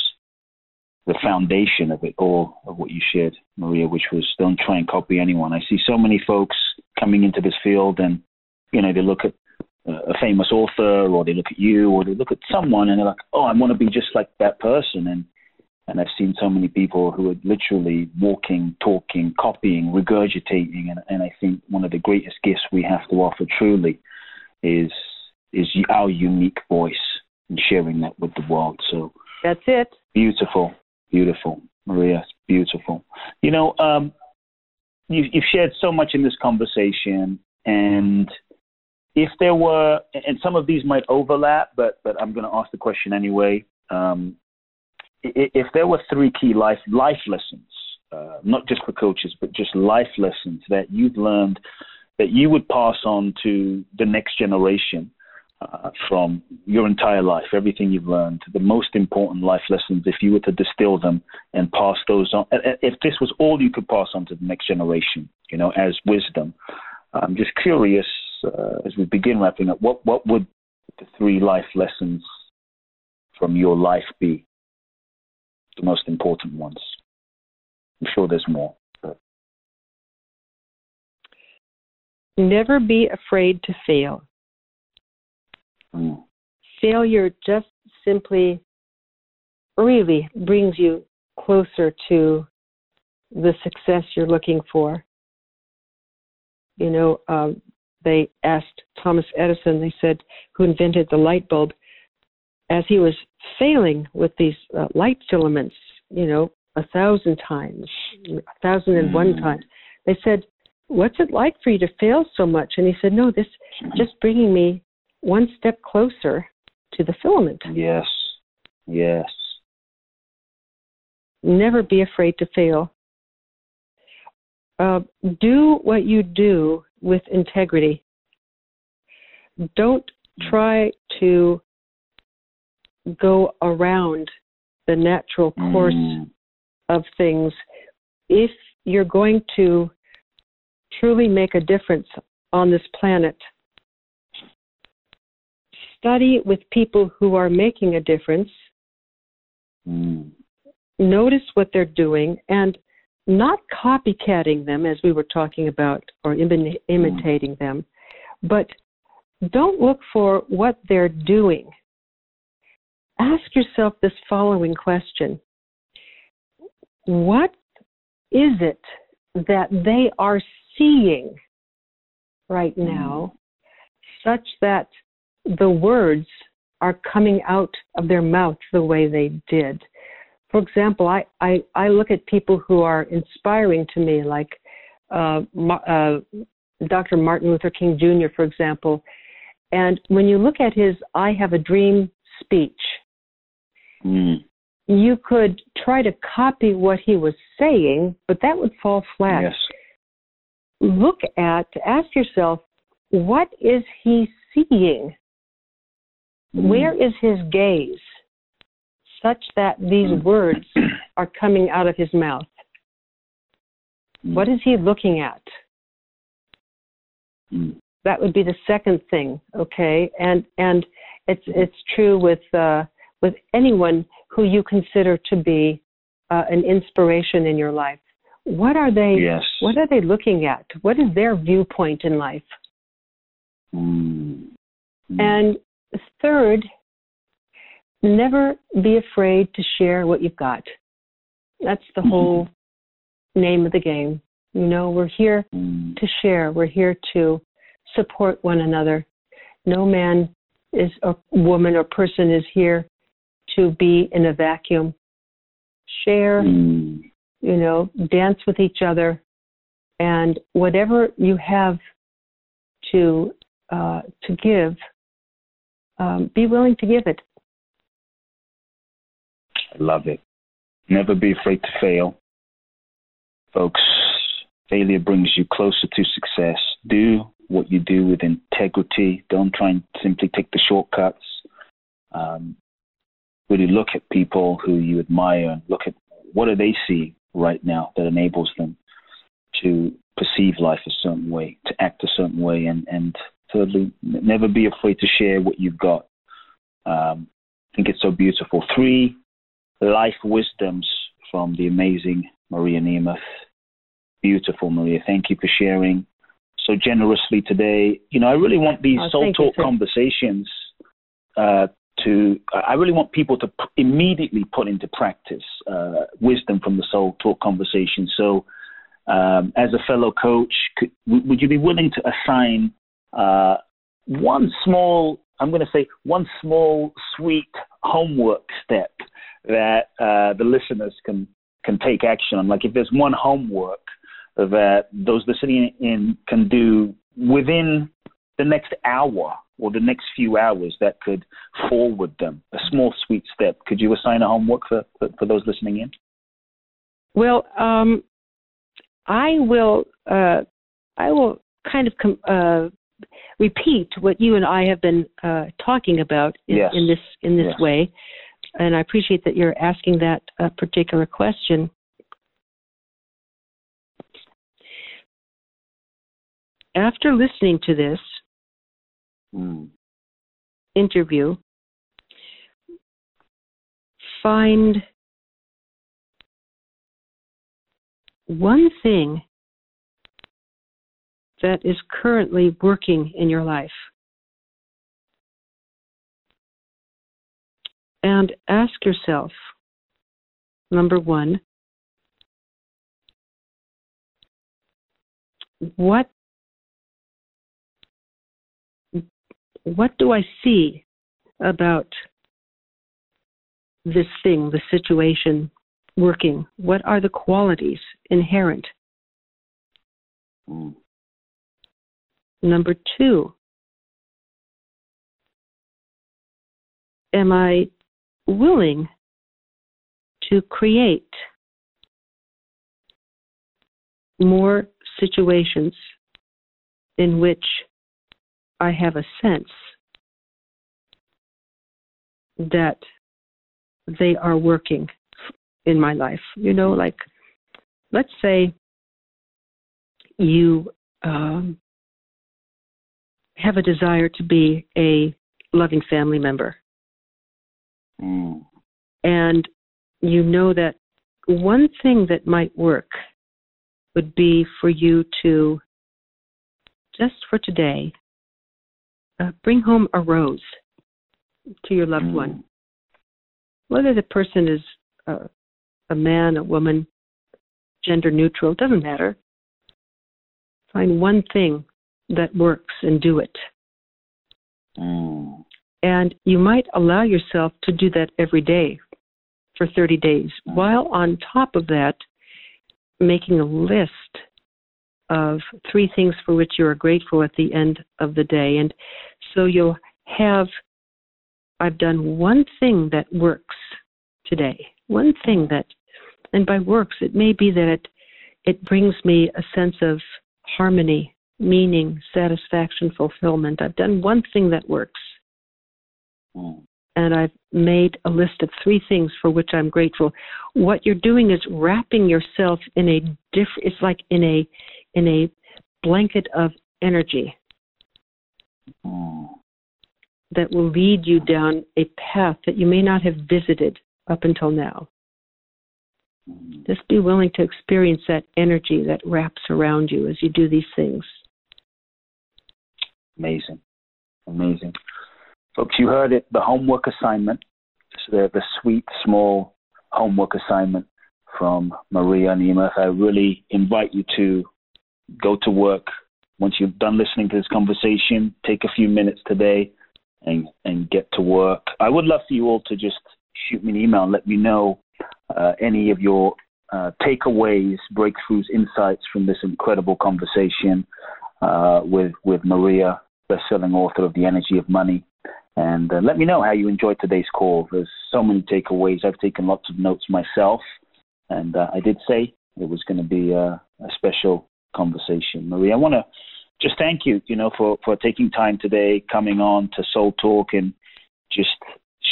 the foundation of it all, of what you shared, Maria, which was don't try and copy anyone. I see so many folks coming into this field and, you know, they look at uh, a famous author or they look at you or they look at someone and they're like, oh, I want to be just like that person. And, and I've seen so many people who are literally walking, talking, copying, regurgitating. And, and I think one of the greatest gifts we have to offer truly is, is our unique voice and sharing that with the world. So that's it. Beautiful. Beautiful, Maria. Beautiful. You know, um, you, you've shared so much in this conversation, and if there were, and some of these might overlap, but but I'm going to ask the question anyway. Um, if there were three key life life lessons, uh, not just for coaches, but just life lessons that you've learned that you would pass on to the next generation, uh, from your entire life, everything you've learned, the most important life lessons, if you were to distill them and pass those on, if this was all you could pass on to the next generation, you know, as wisdom, I'm just curious uh, as we begin wrapping up, what, what would the three life lessons from your life be? The most important ones. I'm sure there's more. Never be afraid to fail. Mm. Failure just simply really brings you closer to the success you're looking for. You know, um, they asked Thomas Edison, they said, who invented the light bulb, as he was failing with these uh, light filaments, you know, a thousand times, a thousand and one mm. times, they said, What's it like for you to fail so much? And he said, No, this just bringing me one step closer to the filament. Yes. Yes. Never be afraid to fail. Uh, do what you do with integrity. Don't try to go around the natural course mm. of things. If you're going to truly make a difference on this planet, study with people who are making a difference. Mm. Notice what they're doing and not copycatting them, as we were talking about, or Im- imitating mm. them, but don't look for what they're doing. Ask yourself this following question What is it that they are seeing right now, mm. such that the words are coming out of their mouth the way they did. For example, I, I, I look at people who are inspiring to me, like uh, uh, Dr. Martin Luther King Jr., for example. And when you look at his I Have a Dream speech, mm. you could try to copy what he was saying, but that would fall flat. Yes. Look at, ask yourself, what is he seeing? Mm. Where is his gaze such that these mm. words [CLEARS THROAT] are coming out of his mouth? Mm. What is he looking at? That would be the second thing, okay? And and it's it's true with uh, with anyone who you consider to be uh, an inspiration in your life. What are they? Yes. What are they looking at? What is their viewpoint in life? Mm. And Third, never be afraid to share what you've got. That's the mm-hmm. whole name of the game. You know, we're here mm. to share, we're here to support one another. No man is a woman or person is here to be in a vacuum. Share, mm. you know, dance with each other, and whatever you have to uh, to give, um, be willing to give it. I love it. Never be afraid to fail. Folks, failure brings you closer to success. Do what you do with integrity. Don't try and simply take the shortcuts. Um, really look at people who you admire and look at what are they seeing right now that enables them to perceive life a certain way, to act a certain way, and, and thirdly, never be afraid to share what you've got. Um, I think it's so beautiful. Three life wisdoms from the amazing Maria Nemeth. Beautiful, Maria. Thank you for sharing so generously today. You know, I really want these oh, soul talk conversations uh, to. I really want people to p- immediately put into practice uh, wisdom from the soul talk conversation. So, um, as a fellow coach, could, would you be willing to assign uh, one small? I'm going to say one small, sweet homework step that uh, the listeners can can take action on. Like if there's one homework that those listening in can do within the next hour or the next few hours that could forward them a small sweet step could you assign a homework for, for, for those listening in well um, i will uh, i will kind of com- uh, repeat what you and i have been uh, talking about in, yes. in this in this yes. way and i appreciate that you're asking that uh, particular question after listening to this mm. interview, find one thing that is currently working in your life. And ask yourself number one, what what do I see about this thing, the situation working? What are the qualities inherent? Hmm. Number two, am I willing to create more situations in which I have a sense that they are working in my life. You know, like, let's say you um, have a desire to be a loving family member. Mm. And you know that one thing that might work would be for you to, just for today, uh, bring home a rose to your loved mm. one. Whether the person is uh, a man, a woman, gender neutral, doesn't matter. Find one thing that works and do it. Mm. And you might allow yourself to do that every day for 30 days, mm. while on top of that, making a list of three things for which you are grateful at the end of the day. And so you'll have, I've done one thing that works today, one thing that, and by works, it may be that it, it brings me a sense of harmony, meaning, satisfaction, fulfillment. I've done one thing that works. Mm. And I've made a list of three things for which I'm grateful. What you're doing is wrapping yourself in a different. It's like in a in a blanket of energy Mm. that will lead you down a path that you may not have visited up until now. Mm. Just be willing to experience that energy that wraps around you as you do these things. Amazing. Amazing. Folks, you heard it the homework assignment. So the, the sweet, small homework assignment from Maria and Nemeth. I really invite you to go to work. Once you've done listening to this conversation, take a few minutes today and, and get to work. I would love for you all to just shoot me an email and let me know uh, any of your uh, takeaways, breakthroughs, insights from this incredible conversation uh, with with Maria, best-selling author of The Energy of Money. And uh, let me know how you enjoyed today's call. There's so many takeaways. I've taken lots of notes myself, and uh, I did say it was going to be a, a special conversation. Maria, I want to just thank you, you know, for for taking time today, coming on to Soul Talk, and just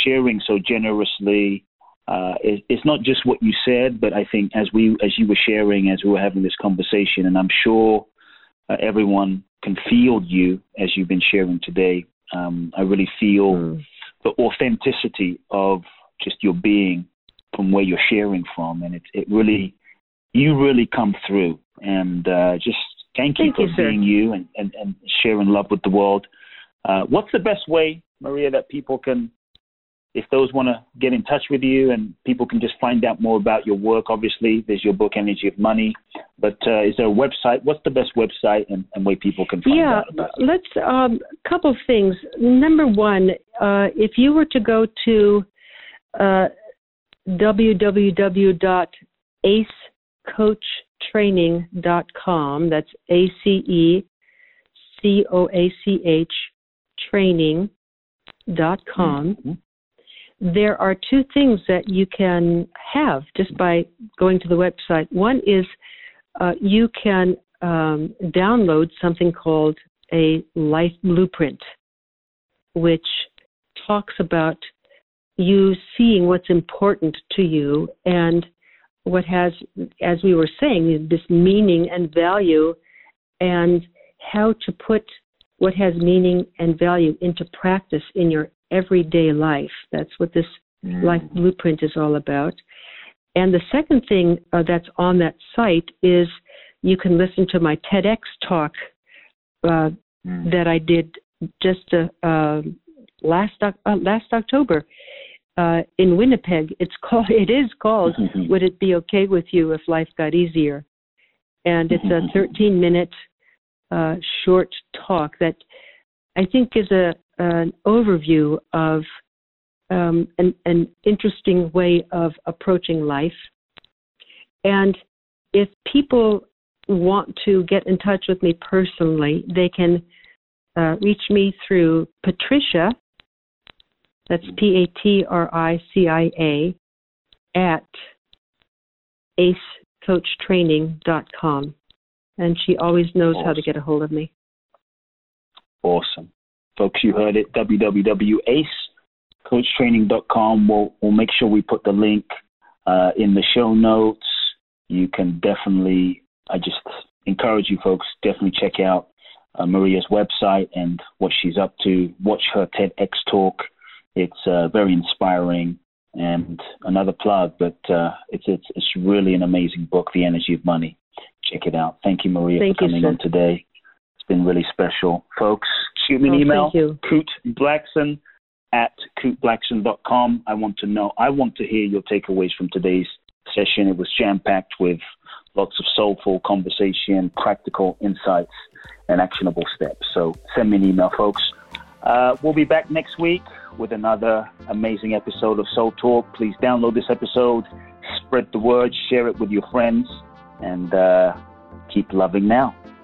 sharing so generously uh, it, it's not just what you said, but I think as we as you were sharing, as we were having this conversation, and I'm sure uh, everyone can feel you as you've been sharing today. Um, I really feel Mm. the authenticity of just your being from where you're sharing from, and it it really you really come through. And uh, just thank you Thank for you, sir. being you and, and, and sharing love with the world. Uh, what's the best way, Maria, that people can, if those want to get in touch with you and people can just find out more about your work? Obviously, there's your book, Energy of Money. But uh, is there a website? What's the best website and, and way people can find yeah, out about you? let's um couple of things. Number one, uh, if you were to go to uh, www.acecoachtraining.com, that's A C E C O A C H training.com, Mhm. There are two things that you can have just by going to the website. One is uh, you can um, download something called a life blueprint, which talks about you seeing what's important to you and what has, as we were saying, this meaning and value, and how to put what has meaning and value into practice in your everyday life. That's what this life blueprint is all about. And the second thing uh, that's on that site is you can listen to my TEDx talk uh, Mm. that I did just uh, uh, last uh, last October uh, in Winnipeg. It's [LAUGHS] called. It is called. Mhm. [LAUGHS] Would it be okay with you if life got easier? And it's a [LAUGHS] 13 minute uh, short talk that I think gives a an overview of um, an, an interesting way of approaching life. And if people want to get in touch with me personally, they can uh, reach me through Patricia. That's P A T R I C I A at acecoachtraining.com. And she always knows how to get a hold of me. Awesome. Folks, you heard it. www.acecoachtraining.com. We'll, we'll make sure we put the link uh, in the show notes. You can definitely, I just encourage you folks, definitely check out uh, Maria's website and what she's up to. Watch her TEDx talk. It's uh, very inspiring. And another plug, but uh, it's, it's it's really an amazing book, The Energy of Money. Check it out. Thank you, Maria, Thank for coming sir. on today. Been really special. Folks, shoot me an Oh, email. Kute Blackson at kuteblackson.com. I want to know, I want to hear your takeaways from today's session. It was jam packed with lots of soulful conversation, practical insights, and actionable steps. So send me an email, folks. Uh, we'll be back next week with another amazing episode of Soul Talk. Please download this episode, spread the word, share it with your friends, and uh, keep loving now.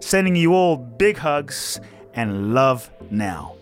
Sending you all big hugs and love now.